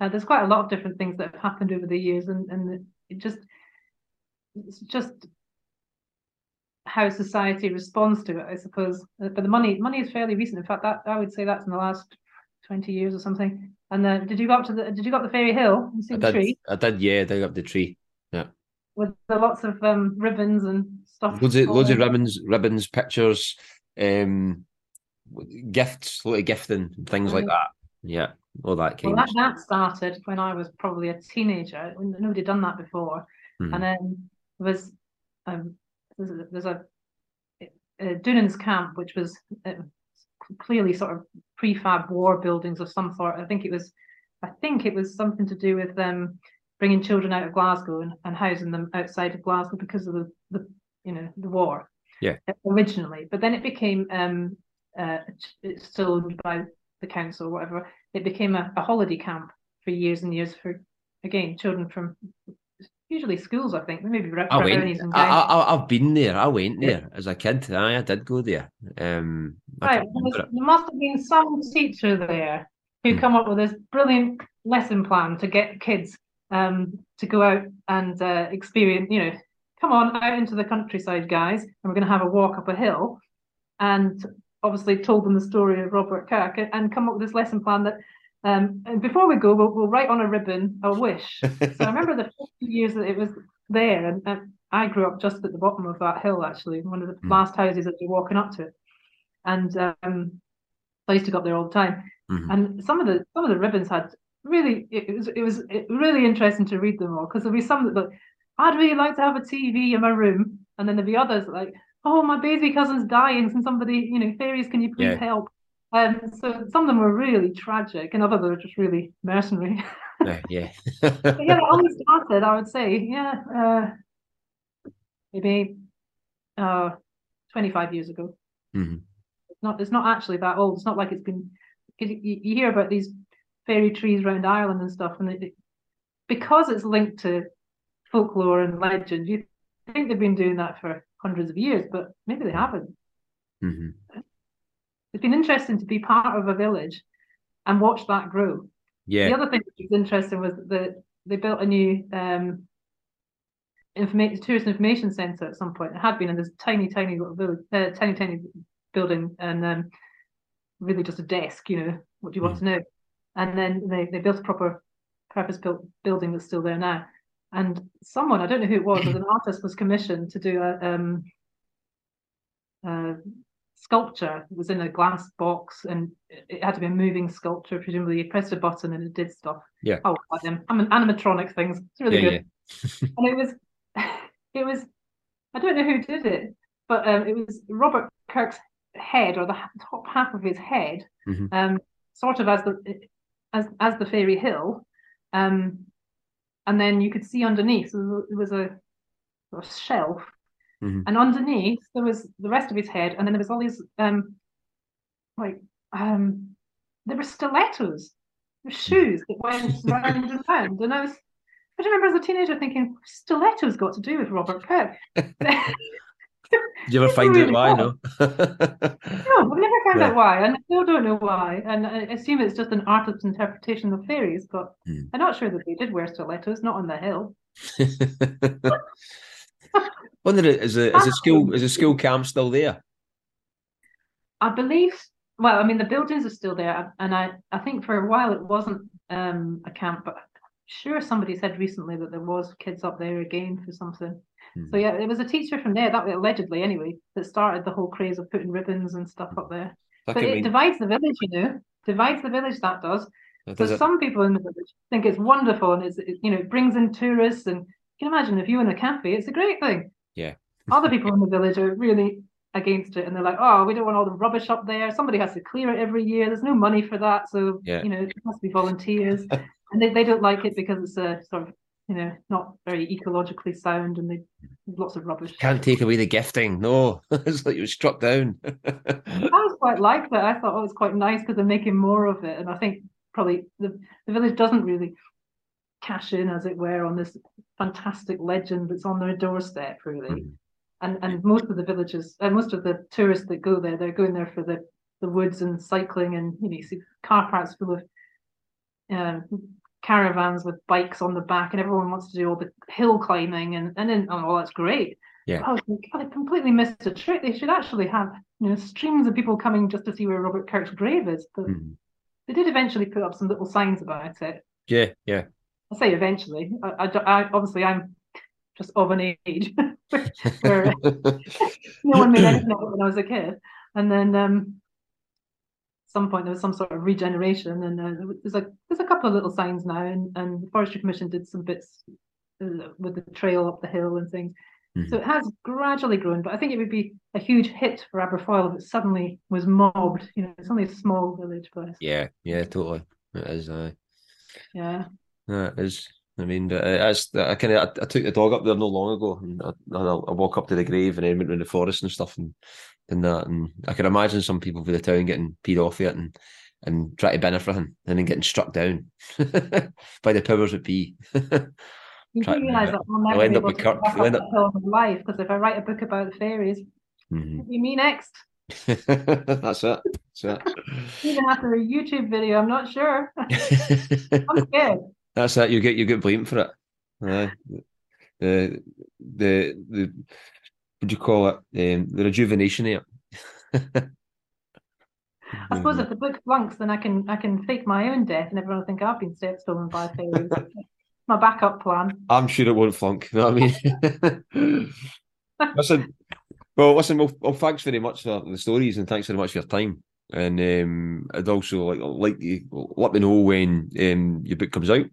B: Uh, there's quite a lot of different things that have happened over the years, and and it just it's just how society responds to it, I suppose. Uh, But the money money is fairly recent. In fact, that I would say that's in the last twenty years or something. And uh, did you go up to the did you go up the fairy hill and see
A: I
B: the
A: did.
B: tree
A: I did. Yeah, dig up the tree.
B: With the lots of um, ribbons and stuff?
A: Loads of loads of ribbons, ribbons, pictures, um, gifts, lot of gifting, things like
B: Mm.
A: that. Yeah, all that kind
B: Well, that, that started when I was probably a teenager. Nobody had done that before.
A: Mhm.
B: And then there was um, there's a, there's a, a Dounans camp, which was uh, clearly sort of prefab war buildings of some sort. I think it was, I think it was something to do with um, bringing children out of Glasgow and, and housing them outside of Glasgow because of the, the you know the war.
A: Yeah.
B: Originally, but then it became um, uh, it's still owned by the council or whatever. It became a, a holiday camp for years and years for again children from usually schools. I think maybe
A: I went.
B: And
A: I, I I've been there. I went there as a kid. Aye, I did go there. Um,
B: Right, there, was-
A: remember it.
B: there must have been some teacher there who
A: Hmm.
B: come up with this brilliant lesson plan to get kids um, to go out and uh, experience. You know, come on out into the countryside, guys, and we're going to have a walk up a hill. And obviously told them the story of Robert Kirk and- come up with this lesson plan that. Um, and before we go, we'll, we'll write on a ribbon a wish. So I remember the (laughs) years that it was there, and, and I grew up just at the bottom of that hill, actually, one of the
A: Hmm.
B: last houses as you're walking up to it. And um, I used to go up there all the time.
A: Mhm.
B: And some of the some of the ribbons had really it was it was really interesting to read them all because there'll be some that look, I'd really like to have a TV in my room, and then there'll be others like, oh, my baby cousin's dying, and somebody, you know, fairies, can you please
A: Yeah.
B: help? Um, so some of them were really tragic, and others were just really mercenary. (laughs)
A: Uh, yeah.
B: But yeah, it only started, I would say, yeah, uh, maybe uh, 25 years ago.
A: Mhm.
B: It's not, it's not actually that old. It's not like it's been, because you, you hear about these fairy trees around Ireland and stuff, and it, because it's linked to folklore and legend, you think they've been doing that for hundreds of years, but maybe they haven't.
A: Mhm.
B: It's been interesting to be part of a village and watch that grow.
A: Yeah.
B: The other thing that was interesting was that they built a new um, information tourist information center at some point. It had been in this tiny, tiny little village, uh, tiny, tiny building, and um, really just a desk. You know, what do you want to know? And then they they built a proper purpose-built building that's still there now. And someone I don't know who it was, as an (laughs) artist was commissioned to do a um, uh, sculpture. It was in a glass box, and it had to be a moving sculpture. Presumably, you pressed a button and it did stuff.
A: Yeah.
B: Oh, them animatronic things. It's really
A: Yeah,
B: good. (laughs) and it was, it was. I don't know who did it, but um, it was Robert Kirk's head or the top half of his head,
A: Mhm.
B: um, sort of as the as as the fairy hill, um, and then you could see underneath. So there was a, sort of shelf,
A: Mhm.
B: and underneath there was the rest of his head, and then there was all these um, like um, there were stilettos, there were shoes that went (laughs) round and round, and I was. I remember as a teenager thinking, stilettos got to do with Robert Kirk. (laughs)
A: Did you ever find
B: really
A: out why? No.
B: No, I've never found
A: Yeah.
B: out why, and I still don't know why. And I assume it's just an artist's interpretation of fairies, but
A: Hmm.
B: I'm not sure that they did wear stilettos, not on the hill. (laughs)
A: Wonder is a is a school is a school camp still there?
B: I believe, well, I mean, the buildings are still there, and I, I think for a while it wasn't um, a camp, but I'm sure somebody said recently that there was kids up there again for something.
A: Hmm.
B: So yeah, it was a teacher from there, that allegedly anyway, that started the whole craze of putting ribbons and stuff up there.
A: I
B: But it
A: mean,
B: divides the village, you know, divides the village. That does.
A: does
B: So some people in the village think it's wonderful and it's it, you know it brings in tourists and you can imagine if you in a cafe, it's a great thing.
A: Yeah.
B: Other people in the village are really against it and they're like, oh, we don't want all the rubbish up there. Somebody has to clear it every year. There's no money for that, so
A: Yeah.
B: you know it must be volunteers. (laughs) and they, they don't like it because it's a sort of you know not very ecologically sound and they there's lots of rubbish.
A: Can't take away the gifting. No, (laughs) it's like you were struck down. (laughs)
B: I was quite like that. I thought oh, it was quite nice because they're making more of it, and I think probably the, the village doesn't really cash in, as it were, on this fantastic legend that's on their doorstep, really.
A: Mhm.
B: And and most of the villages, and most of the tourists that go there, they're going there for the the woods and cycling, and you know, you see car parks full of um, caravans with bikes on the back, and everyone wants to do all the hill climbing, and and then oh, that's great.
A: Yeah.
B: I was like, I completely missed a trick. They should actually have you know streams of people coming just to see where Robert Kirk's grave is. But
A: Mhm.
B: they did eventually put up some little signs about it.
A: Yeah, yeah.
B: I say eventually. I, I, I- obviously I'm just of an age (laughs) where (laughs) (laughs) no one made anything of it when I was a kid, and then um, some point there was some sort of regeneration, and uh, there's a there's a couple of little signs now, and and the Forestry Commission did some bits uh, with the trail up the hill and things. So
A: Mhm.
B: it has gradually grown, but I think it would be a huge hit for Aberfoyle if it suddenly was mobbed. You know, it's only a small village, but
A: yeah, yeah, totally. It is. Uh,
B: yeah.
A: yeah, it is. I mean, but uh, I kind of I, I took the dog up there not long ago, and I, I, I walk up to the grave and then went around the forest and stuff, and and that, and I can imagine some people for the town getting peed off it and and try to benefit him, and then getting struck down (laughs) by the powers that be.
B: You (laughs)
A: Try
B: do
A: to
B: realise that I'll never
A: end up
B: able
A: with Kirk-
B: get back
A: you'll
B: up
A: end up-
B: hill in my life because if I write a book about the fairies,
A: Mhm.
B: you mean next? (laughs)
A: That's it. That's it.
B: Even after a YouTube video, I'm not sure. I'm scared.
A: That's it. You get you get blamed for it. Aye. The the the what do you call it? Um, the rejuvenation it. (laughs)
B: I suppose if the book flunks, then I can I can fake my own death, and everyone will think I've been step stolen by fairies. my backup plan.
A: I'm sure it won't flunk. You know what I mean? (laughs) listen, well, listen. Well, well, thanks very much for the stories, and thanks very much for your time. And um, I'd also like like you let me know when um, your book comes out.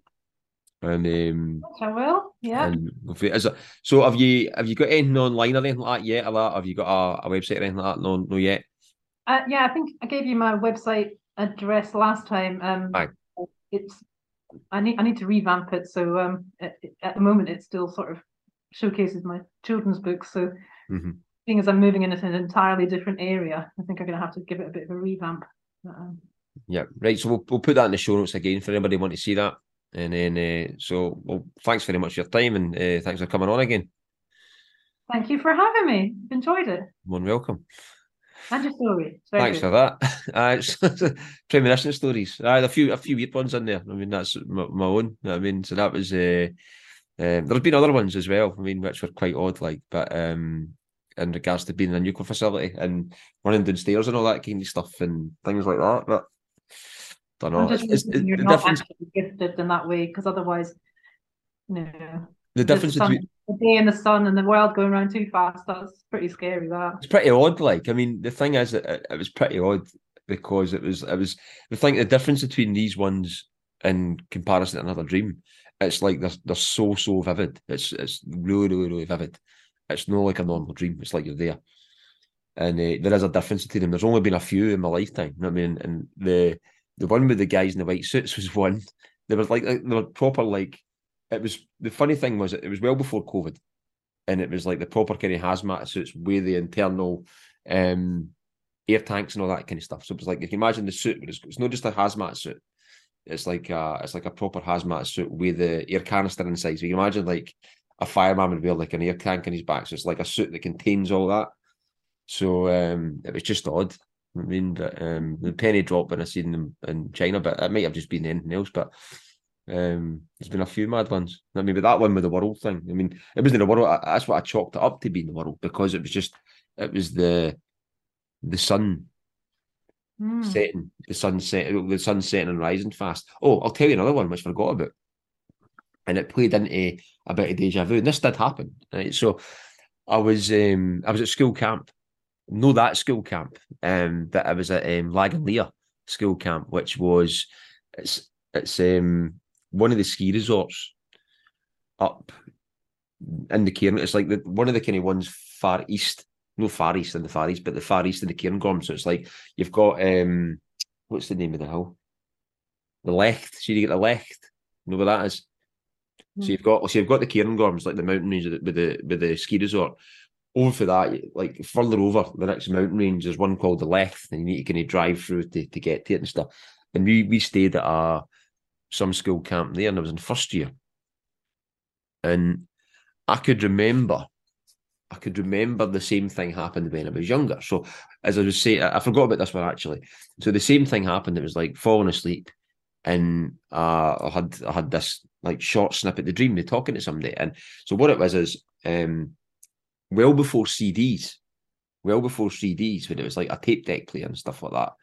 A: And um,
B: I will. Yeah.
A: and is it, so have you have you got anything online or anything like that yet? Or? Have you got a, a website or anything like that? No, no yet.
B: Uh, yeah, I think I gave you my website address last time. Um,
A: Aye.
B: it's I need I need to revamp it. So um, at, at the moment, it still sort of showcases my children's books. So
A: Mhm.
B: seeing as I'm moving into an entirely different area, I think I'm going to have to give it a bit of a revamp. Um,
A: Yeah, right. So we'll we'll put that in the show notes again for anybody who want to see that. And then uh, so well, thanks very much for your time and uh, thanks for coming on again.
B: thank you for having me. Enjoyed it.
A: More than welcome.
B: And your story. Very
A: Thanks
B: good.
A: for that. (laughs) Uh, (laughs) premonition stories. I had a few a few weird ones in there. I mean, that's my, my own. I mean, so that was. Uh, um, there's been other ones as well. I mean, which were quite odd, like, but um, in regards to being in a nuclear facility and running downstairs and all that kind of stuff and things like that. But don't know. It's, it's,
B: you're
A: the
B: not actually gifted in that way, because otherwise, no.
A: The difference
B: some-
A: between
B: a day in the sun and the world going around too fast. That's pretty scary. That
A: it's pretty odd. Like, I mean, the thing is, it, it was pretty odd because it was it was the thing. The difference between these ones in comparison to another dream, it's like they're they're so so vivid. It's it's really really really vivid. It's not like a normal dream. It's like you're there, and uh, there is a difference between them. There's only been a few in my lifetime. You know what I mean? And the the one with the guys in the white suits was one. There was like they were proper like it was the funny thing was it was well before COVID, and it was like the proper kind of hazmat suits with the internal um, air tanks and all that kind of stuff. So it was like you can imagine the suit, but it's, it's not just a hazmat suit. It's like a, it's like a proper hazmat suit with the air canister inside. So you can imagine like a fireman would wear like an air tank in his back. So it's like a suit that contains all that. So um, it was just odd. I mean, um, the penny dropped when I seen them in China, but it might have just been anything else. But um, there's been a few mad ones. I mean, but that one with the world thing. I mean, it wasn't the world. That's what I chalked it up to being the world because it was just it was the the sun mm. setting, the sun set, the sun setting and rising fast. Oh, I'll tell you another one which I forgot about, and it played into a bit of deja vu. And this did happen, right? So I was um I was at school camp, no that school camp, um, but I was at um Lagganlia school camp, which was it's it's um one of the ski resorts up in the Cairn. It's like the one of the kind of ones far east, no far east in the far east, but the far east in the Cairngorm. So it's like you've got um what's the name of the hill? The Lecht. So you get the Lecht. You know where that is? Mm. So you've got so you've got the Cairngorms, like the mountain range with the with the ski resort. Over for that, like further over the next mountain range, there's one called the Lecht, and you need to kind of drive through to, to get to it and stuff. And we we stayed at a some school camp there, and I was in first year. And I could remember, I could remember the same thing happened when I was younger. So, as I was saying, I forgot about this one actually. So the same thing happened. It was like falling asleep, and uh, I had I had this like short snippet, of the dream, me talking to somebody, and so what it was is, um, well before CDs, well before CDs, when it was like a tape deck player and stuff like that.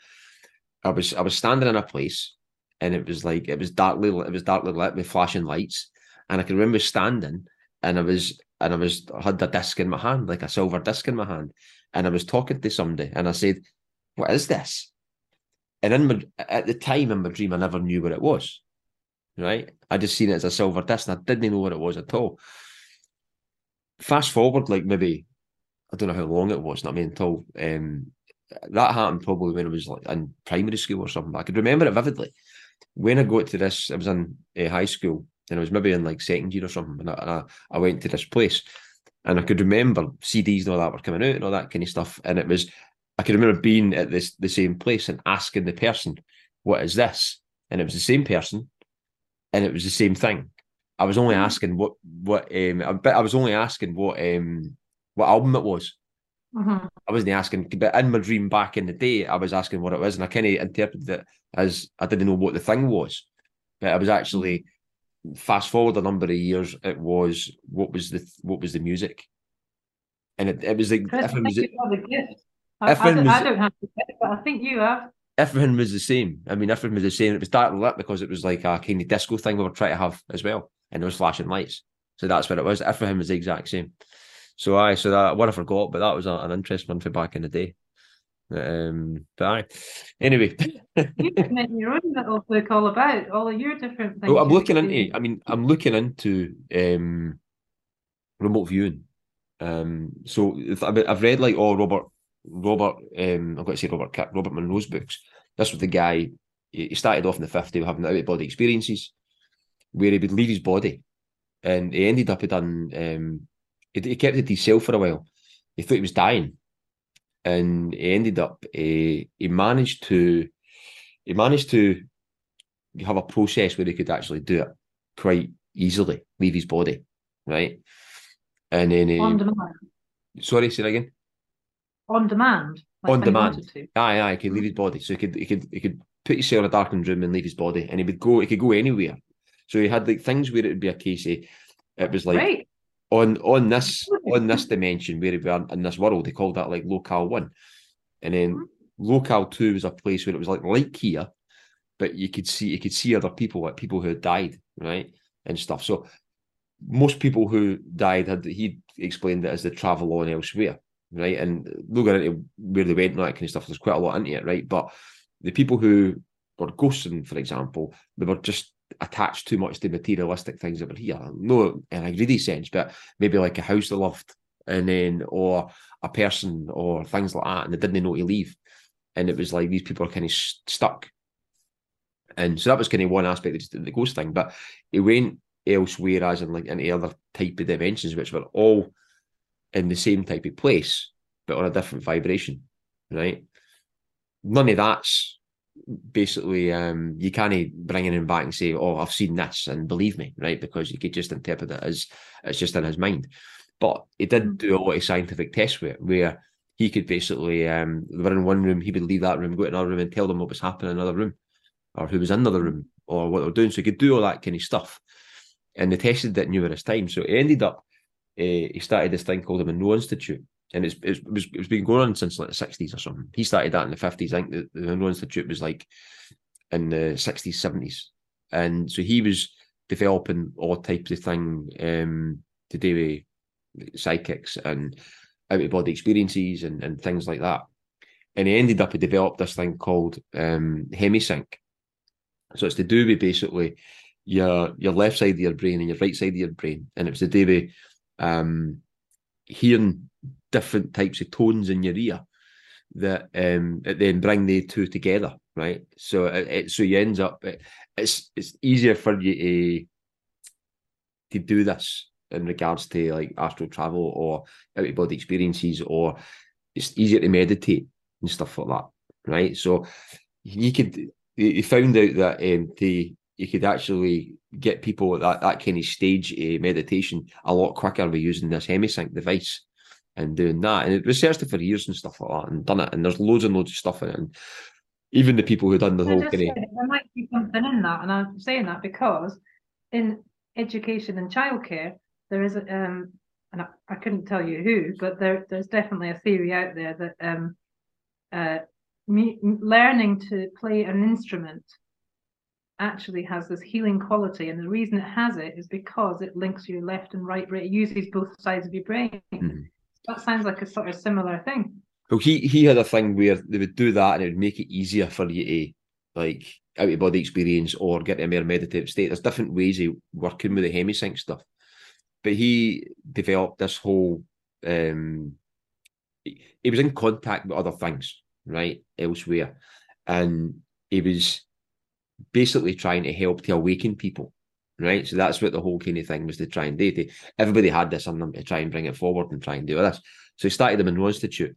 A: I was I was standing in a place and it was like it was darkly it was darkly lit with flashing lights, and I can remember standing and I was and I was I had a disc in my hand, like a silver disc in my hand, and I was talking to somebody, and I said, "What is this?" And in my, at the time in my dream, I never knew what it was. Right, I just seen it as a silver disc, and I didn't know what it was at all. Fast forward, like maybe I don't know how long it was. Not I mean until um, that happened probably when I was like in primary school or something. I could remember it vividly when I got to this, I was in uh, high school and I was maybe in like second year or something, and I, and I, I went to this place, and I could remember CDs and all that were coming out and all that kind of stuff, and it was I could remember being at this the same place and asking the person, "What is this?" and it was the same person, and it was the same thing. I was only asking what what um, I, I was only asking what um what album it was. Mm-hmm. I wasn't asking, but in my dream back in the day, I was asking what it was, and I kind of interpreted it as I didn't know what the thing was. But I was actually fast forward a number of years. It was what was the what was the music, and it, it was like
B: everything was. I, I, was, I don't have the gift, but I think you have.
A: Everything was the same. I mean, everything was the same. It was dark lit because it was like a kind of disco thing we were trying to have as well, and was flashing lights. So that's what it was. Everything was the exact same. So I so that what I forgot, but that was a, an interesting one for back in the day. Um, but I, anyway, (laughs)
B: you make your own little book all about all of your different things.
A: Well, I'm looking into. I mean, I'm looking into um, remote viewing. Um, so I've read like all Robert, Robert. Um, I've got to say Robert Robert Monroe's books. That's was the guy. He started off in the 50s having out of body experiences, where he would leave his body, and he ended up he done um, he, he kept it to himself for a while. He thought he was dying, and he ended up uh, he managed to he managed to have a process where he could actually do it quite easily, leave his body, right? And then
B: uh, on demand.
A: Sorry, say that again.
B: On demand.
A: Like on demand. Aye, aye. He could leave his body, so he could he could he could put himself in a darkened room and leave his body, and he would go. He could go anywhere. So he had like things where it would be a case of it was like right on on this on this dimension where we are in this world, they called that like locale one, and then mm-hmm. locale two was a place where it was like like here, but you could see you could see other people like people who had died, right, and stuff. So most people who died had he explained it as the travel on elsewhere, right? And looking into where they went and that kind of stuff, there's quite a lot into it, right? But the people who were ghosting, for example, they were just attached too much to materialistic things over here. No in a greedy sense, but maybe like a house they loved, and then or a person or things like that, and they didn't know to leave. And it was like these people are kind of stuck. And so that was kind of one aspect of the ghost thing. But it went elsewhere, as in like any other type of dimensions, which were all in the same type of place, but on a different vibration, right? None of that's basically um, you can't bring him back and say, "Oh, I've seen this," and believe me, right? Because you could just interpret it as it's just in his mind. But he did mm. do a lot of scientific tests where where he could basically um, they were in one room, he would leave that room, go to another room, and tell them what was happening in another room, or who was in another room, or what they were doing. So he could do all that kind of stuff. And they tested it numerous times. So it ended up uh, he started this thing called the Monroe Institute, and it's, it's, it was, it's been going on since like the 60s or something. He started that in the 50s. I think the, the Institute was like in the 60s, 70s. And so he was developing all types of thing um, to do with psychics and out of body experiences and, and things like that. And he ended up, he developed this thing called um, hemisync. So it's to do with basically your your left side of your brain and your right side of your brain. And it was to do with um, hearing different types of tones in your ear that um, then bring the two together, right? So it, it so you ends up it, it's it's easier for you to to do this in regards to like astral travel or out of body experiences, or it's easier to meditate and stuff like that, right? So you could you found out that um, the you could actually get people at that, that kind of stage of meditation a lot quicker by using this hemisync device and doing that. And it researched it for years and stuff like that and done it. And there's loads and loads of stuff in it. And even the people who done the whole
B: thing. there might be something in that, and I'm saying that because in education and childcare there is a, um and I, I, couldn't tell you who, but there there's definitely a theory out there that um uh me, learning to play an instrument actually has this healing quality. And the reason it has it is because it links your left and right brain. It uses both sides of your brain. Mm. That sounds like a sort of similar thing.
A: Well, he he had a thing where they would do that and it would make it easier for you to like out of body experience or get a more meditative state. There's different ways of working with the hemisync stuff. But he developed this whole um he was in contact with other things, right, elsewhere. And he was basically trying to help to awaken people, right? So that's what the whole kind of thing was to try and do. Everybody had this on them to try and bring it forward and try and do this. So he started the Monroe Institute.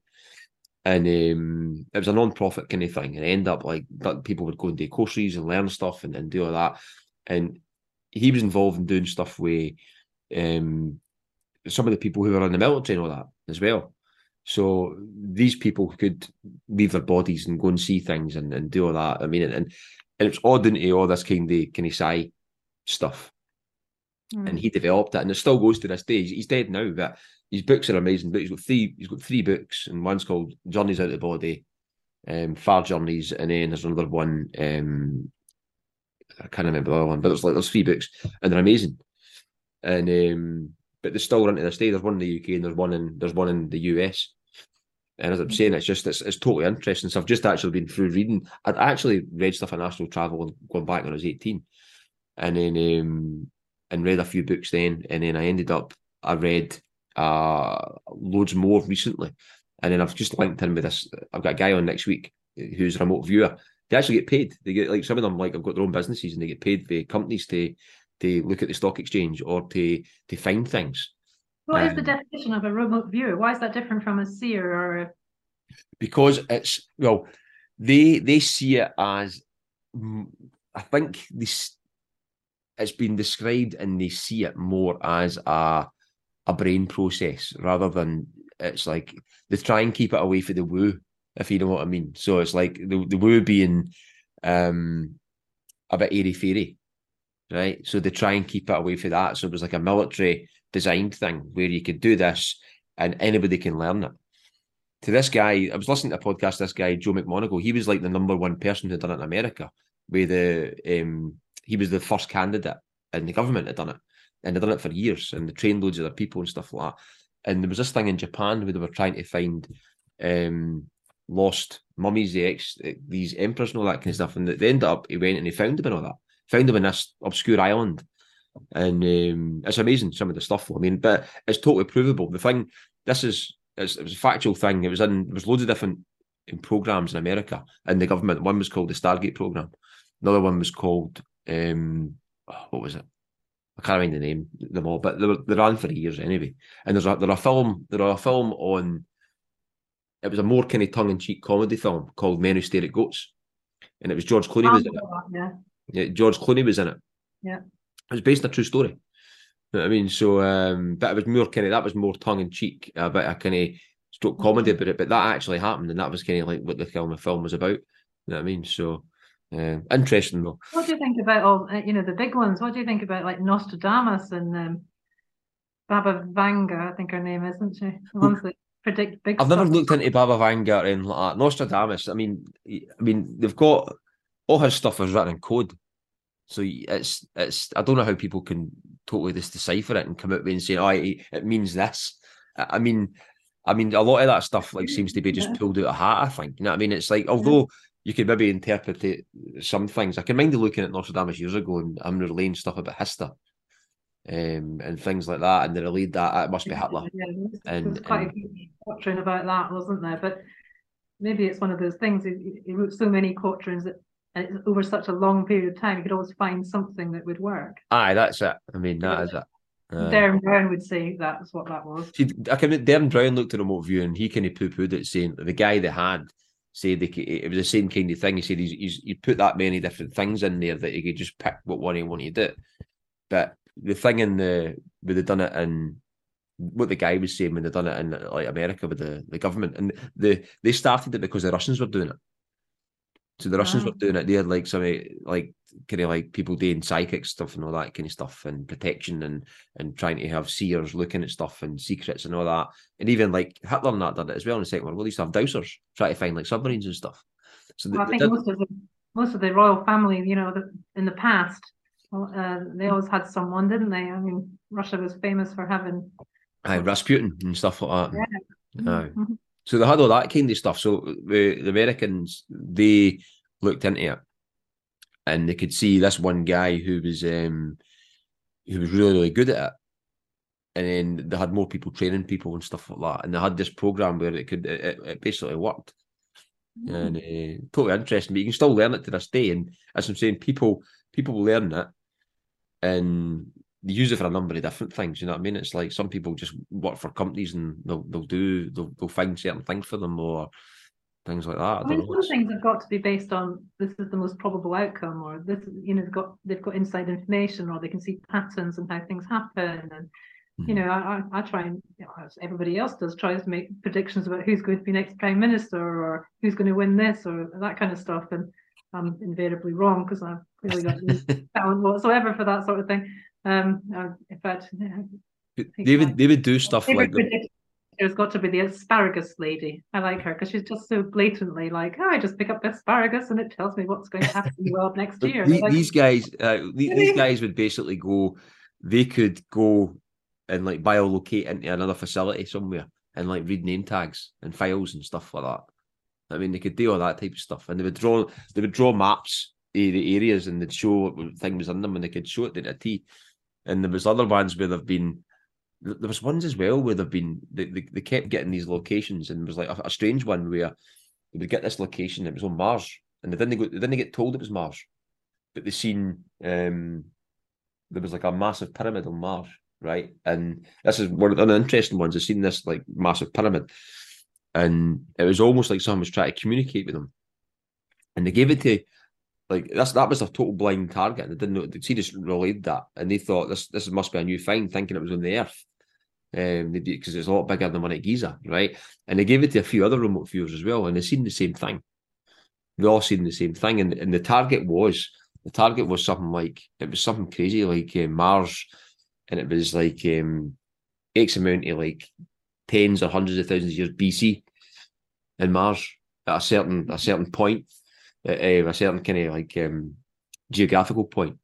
A: And um, it was a non-profit kind of thing. And ended up like people would go and do courses and learn stuff and, and do all that. And he was involved in doing stuff with um, some of the people who were in the military and all that as well. So these people could leave their bodies and go and see things and, and do all that. I mean, and and it's odd into all this kind of kind of sci stuff. Mm. And he developed it, and it still goes to this day. He's, he's, dead now, but his books are amazing. But he's got three. He's got three books, and one's called Journeys Out of the Body, um, Far Journeys, and then there's another one. Um, I can't remember the other one, but there's like there's three books, and they're amazing. And um, but they're still running to this day. There's one in the UK, and there's one in there's one in the US. And as I'm saying, it's just it's, it's totally interesting. So I've just actually been through reading. I'd actually read stuff on astral travel and going back when I was 18, and then um, and read a few books then, and then I ended up I read uh loads more recently, and then I've just linked in with this. I've got a guy on next week who's a remote viewer. They actually get paid. They get like some of them like I've got their own businesses and they get paid by companies to to look at the stock exchange or to to find things.
B: What um, is the definition of a remote viewer? Why is that different from a seer or a...
A: Because it's well, they they see it as I think this it's been described and they see it more as a a brain process rather than it's like they try and keep it away from the woo, if you know what I mean. So it's like the the woo being um a bit airy fairy, right? So they try and keep it away from that. So it was like a military designed thing where you could do this and anybody can learn it. To this guy, I was listening to a podcast. This guy, Joe McMoneagle, he was like the number one person who done it in America. Where the um, he was the first candidate, and the government had done it. and they'd done it for years, and they trained loads of other people and stuff like that. And there was this thing in Japan where they were trying to find um, lost mummies, the ex, these emperors and all that kind of stuff. And they ended up, he went and he found them and all that. Found them in this obscure island. And um, it's amazing some of the stuff. I mean, but it's totally provable. The thing, this is, it was a factual thing. It was in, there was loads of different in programs in America and the government. One was called the Stargate program. Another one was called um, oh, what was it? I can't remember the name them all, but they, were, they ran for years anyway. And there's a there a film there a film on. It was a more kind of tongue in cheek comedy film called Men Who Stare at Goats, and it was George Clooney was in it.
B: Yeah.
A: yeah, George Clooney was in it.
B: Yeah,
A: it was based on a true story. You know what I mean? So, um, but it was more kind of that was more tongue in cheek, a bit of kind of stroke comedy about it. But that actually happened, and that was kind of like what the film the film was about. You know what I mean? So, uh, interesting though.
B: What do you think about all uh, you know the big ones? What do you think about like Nostradamus and um, Baba Vanga? I think her name is, isn't she? The ones that predict big.
A: I've
B: stuff.
A: never looked into Baba Vanga and like that. Nostradamus. I mean, I mean they've got all his stuff is written in code, so it's it's. I don't know how people can totally just decipher it and come out with and say, "Oh, it, it means this." I mean, I mean, a lot of that stuff like seems to be just pulled out of hat. I think. You know what I mean? It's like although you could maybe interpret it, some things. I can mind of looking at Nostradamus years ago and I'm relaying stuff about Hister. Um, and things like that, and they relayed that it must be Hitler.
B: Yeah, there was- there
A: And-
B: was quite
A: and-
B: a good quatrain about that, wasn't there? But maybe it's one of those things. He, he wrote so many quatrains that and it's over such a long period of time, you could always find something that would work.
A: Aye, that's it. I mean, that is it. Uh,
B: Derren Brown would say that's what that was.
A: See, I can Derren Brown looked at a remote view and he kind of poo pooed it, saying the guy that had said they, it was the same kind of thing. He said he's, he's you put that many different things in there that he could just pick what one he wanted to do. But the thing in the where they done it in what the guy was saying when they done it in like America with the, the government and the they started it because the Russians were doing it. So the Russians
B: Ah.
A: were doing it. They had like some like kind of like people doing psychic stuff and all that kind of stuff and protection and and trying to have seers looking at stuff and secrets and all that. And even like Hitler and that did it as well in the Second World War. They used to have dowsers try to find like submarines and stuff. So
B: Well, I think
A: did-
B: most of the most of the royal family, you know, the, in the past, uh, they always had someone, didn't they? I mean, Russia was famous for having.
A: aye, Rasputin and stuff like that. Aye.
B: Mhm.
A: So they had all that kind of stuff. So the, the Americans they looked into it, and they could see this one guy who was um who was really really good at it, and then they had more people training people and stuff like that. And they had this program where it could it, it- basically worked, and uh, totally interesting. But you can still learn it to this day. And as I'm saying, people people learn it, and they use it for a number of different things. You know what I mean? It's like some people just work for companies and they'll they'll do they'll they'll find certain things for them or things like that. I
B: I mean,
A: know.
B: some things have got to be based on this is the most probable outcome, or this, you know, they've got they've got inside information, or they can see patterns and how things happen, and you
A: Mhm.
B: know, I, I I try and you know, as everybody else does, tries to make predictions about who's going to be next prime minister, or who's going to win this, or that kind of stuff, and I'm invariably wrong because I've clearly got no (laughs) talent whatsoever for that sort of thing. Um, uh, in fact,
A: they would they would do stuff like that.
B: has got to be the asparagus lady. I like her because she's just so blatantly like, oh, I just pick up the asparagus and it tells me what's going to happen in the world next year.
A: the-
B: Like,
A: these guys, uh, the- these (laughs) guys would basically go. They could go and like biolocate into another facility somewhere and like read name tags and files and stuff like that. I mean, they could do all that type of stuff, and they would draw. They would draw maps of the areas, and they'd show what thing was in them, and they could show it to a T. And there was other ones where they've been. There was ones as well where they've been. They, they, they kept getting these locations, and there was like a, a strange one where they would get this location. It was on Mars, and they didn't go. They didn't get told it was Mars, but they seen. um There was like a massive pyramid on Mars, right? And this is one of the interesting ones. I've seen this like massive pyramid, and it was almost like someone was trying to communicate with them, and they gave it to like that's that was a total blind target, they didn't know. They just relayed that, and they thought this this must be a new find, thinking it was on the Earth, um, because it's a lot bigger than one at Giza, right? And they gave it to a few other remote viewers as well, and they seen the same thing. They all seen the same thing, and and the target was the target was something like it was something crazy like uh, Mars, and it was like um, X amount of like tens or hundreds of thousands of years BC in Mars at a certain a certain point, uh, a certain kind of like um, geographical point.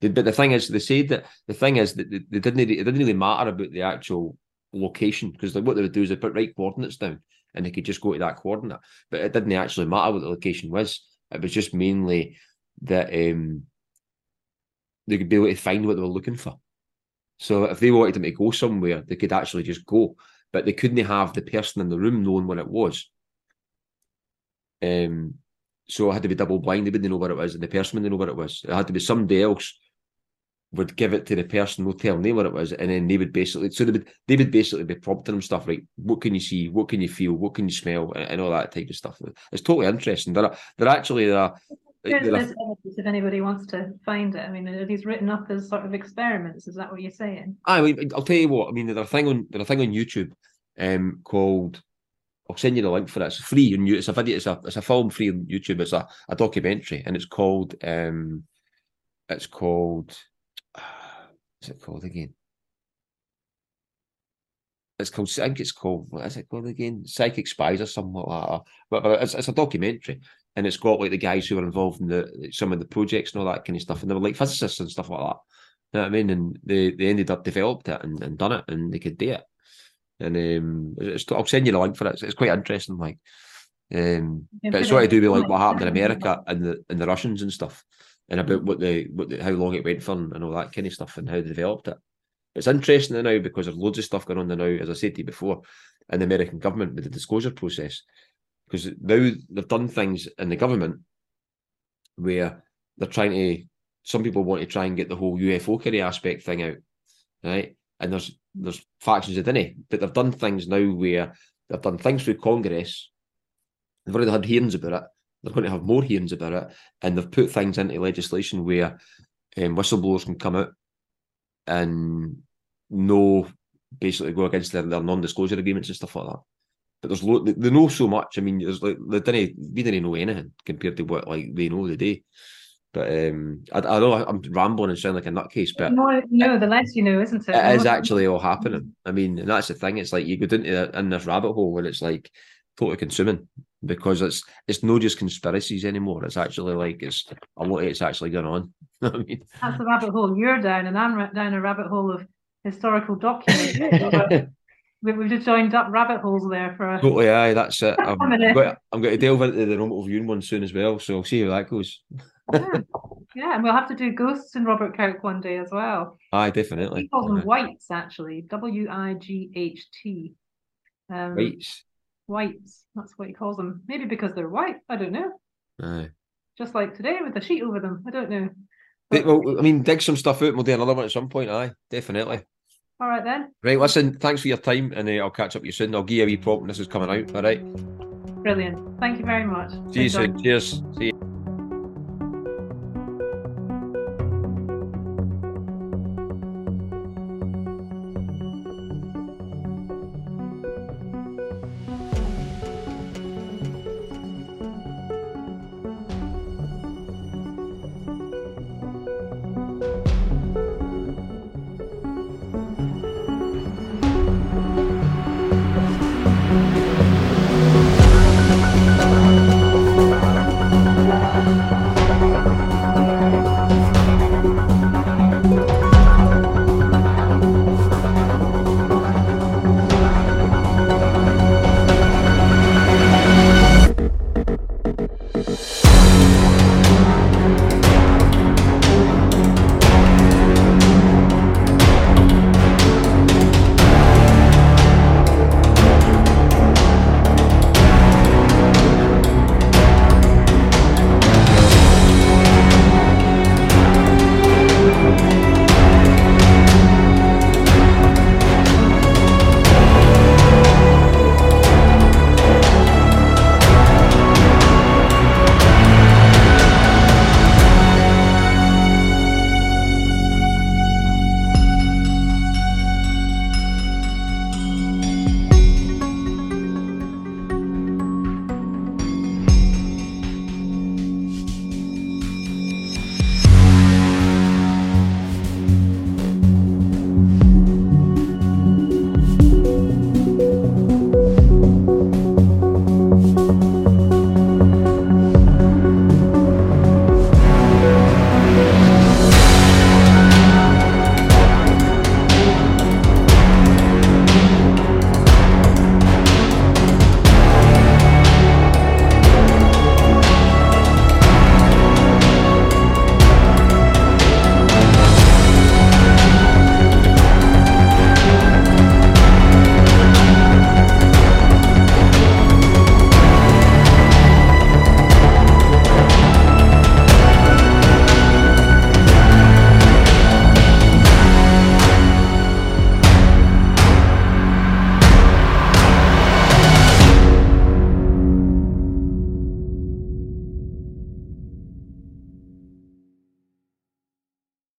A: but the thing is, they said that the thing is that they didn't. It didn't really matter about the actual location because like what they would do is they put right coordinates down and they could just go to that coordinate. But it didn't actually matter what the location was. It was just mainly that um, they could be able to find what they were looking for. So if they wanted them to go somewhere, they could actually just go, but they couldn't have the person in the room knowing what it was. Um, so I had to be double blind. They wouldn't know what it was, and the person wouldn't know what it was. It had to be somebody else would give it to the person, no tell them what it was, and then they would basically so they would they would basically be prompting them stuff like what can you see, what can you feel, what can you smell, and, and all that type of stuff. It's totally interesting. They're they're actually they're,
B: they're, if anybody wants to find it. I mean, are these written up as sort of experiments? Is that what you're saying?
A: I mean, I'll tell you what. I mean, there's a thing on there's a thing on YouTube, um, called I'll send you the link for it. It's free and it's a video. It's a it's a film free on YouTube. It's a, a documentary and it's called um, it's called (sighs) what's it called again? It's called I think it's called what is it called again? Psychic Spies or something like that. But, but it's, it's a documentary and it's got like the guys who were involved in the some of the projects and all that kind of stuff and they were like physicists and stuff like that. You know what I mean? And they, they ended up developed it and, and done it and they could do it. And um, I'll send you the link for it. It's, it's quite interesting, like. Um, but it's what to do with like what happened in America and the and the Russians and stuff, and about what the what the, how long it went for and all that kind of stuff and how they developed it. It's interesting now because there's loads of stuff going on now, as I said to you before, in the American government with the disclosure process. Because now they've done things in the government where they're trying to some people want to try and get the whole UFO carry aspect thing out, right? And there's there's factions within it, but they've done things now where they've done things through Congress. They've already had hearings about it. They're going to have more hearings about it, and they've put things into legislation where um, whistleblowers can come out and no basically go against their, their non-disclosure agreements and stuff like that. But there's lo- they, they know so much. I mean, there's like they didn't we didn't know anything compared to what like they know today. But um, I, I know I'm rambling and sound like a nutcase, but
B: no, no, the less you know, isn't it?
A: It is actually all happening. I mean, and that's the thing. It's like you go into in this rabbit hole where it's like totally consuming because it's it's not just conspiracies anymore. It's actually like it's a lot. It's actually going on. (laughs) I mean,
B: that's the rabbit hole you're down, and I'm down a rabbit hole of historical documents. (laughs) We've just joined up rabbit holes there for a
A: totally. Aye, that's it. (laughs) I'm, going, I'm going to delve into the remote viewing one soon as well. So I'll see how that goes
B: yeah. yeah, and we'll have to do ghosts in Robert Kirk one day as well.
A: Aye, definitely.
B: He calls them wights, actually. W I G H T.
A: Um, wights.
B: Wights. That's what he calls them. Maybe because they're white. I don't know.
A: Aye.
B: Just like today with the sheet over them. I don't know.
A: But, well, I mean, dig some stuff out. We'll do another one at some point. Aye, definitely.
B: All right then.
A: Right, listen. Thanks for your time, and uh, I'll catch up with you soon. I'll give you a wee prompt when this is coming out. All right.
B: Brilliant. Thank you very much.
A: See you soon. Cheers. See you.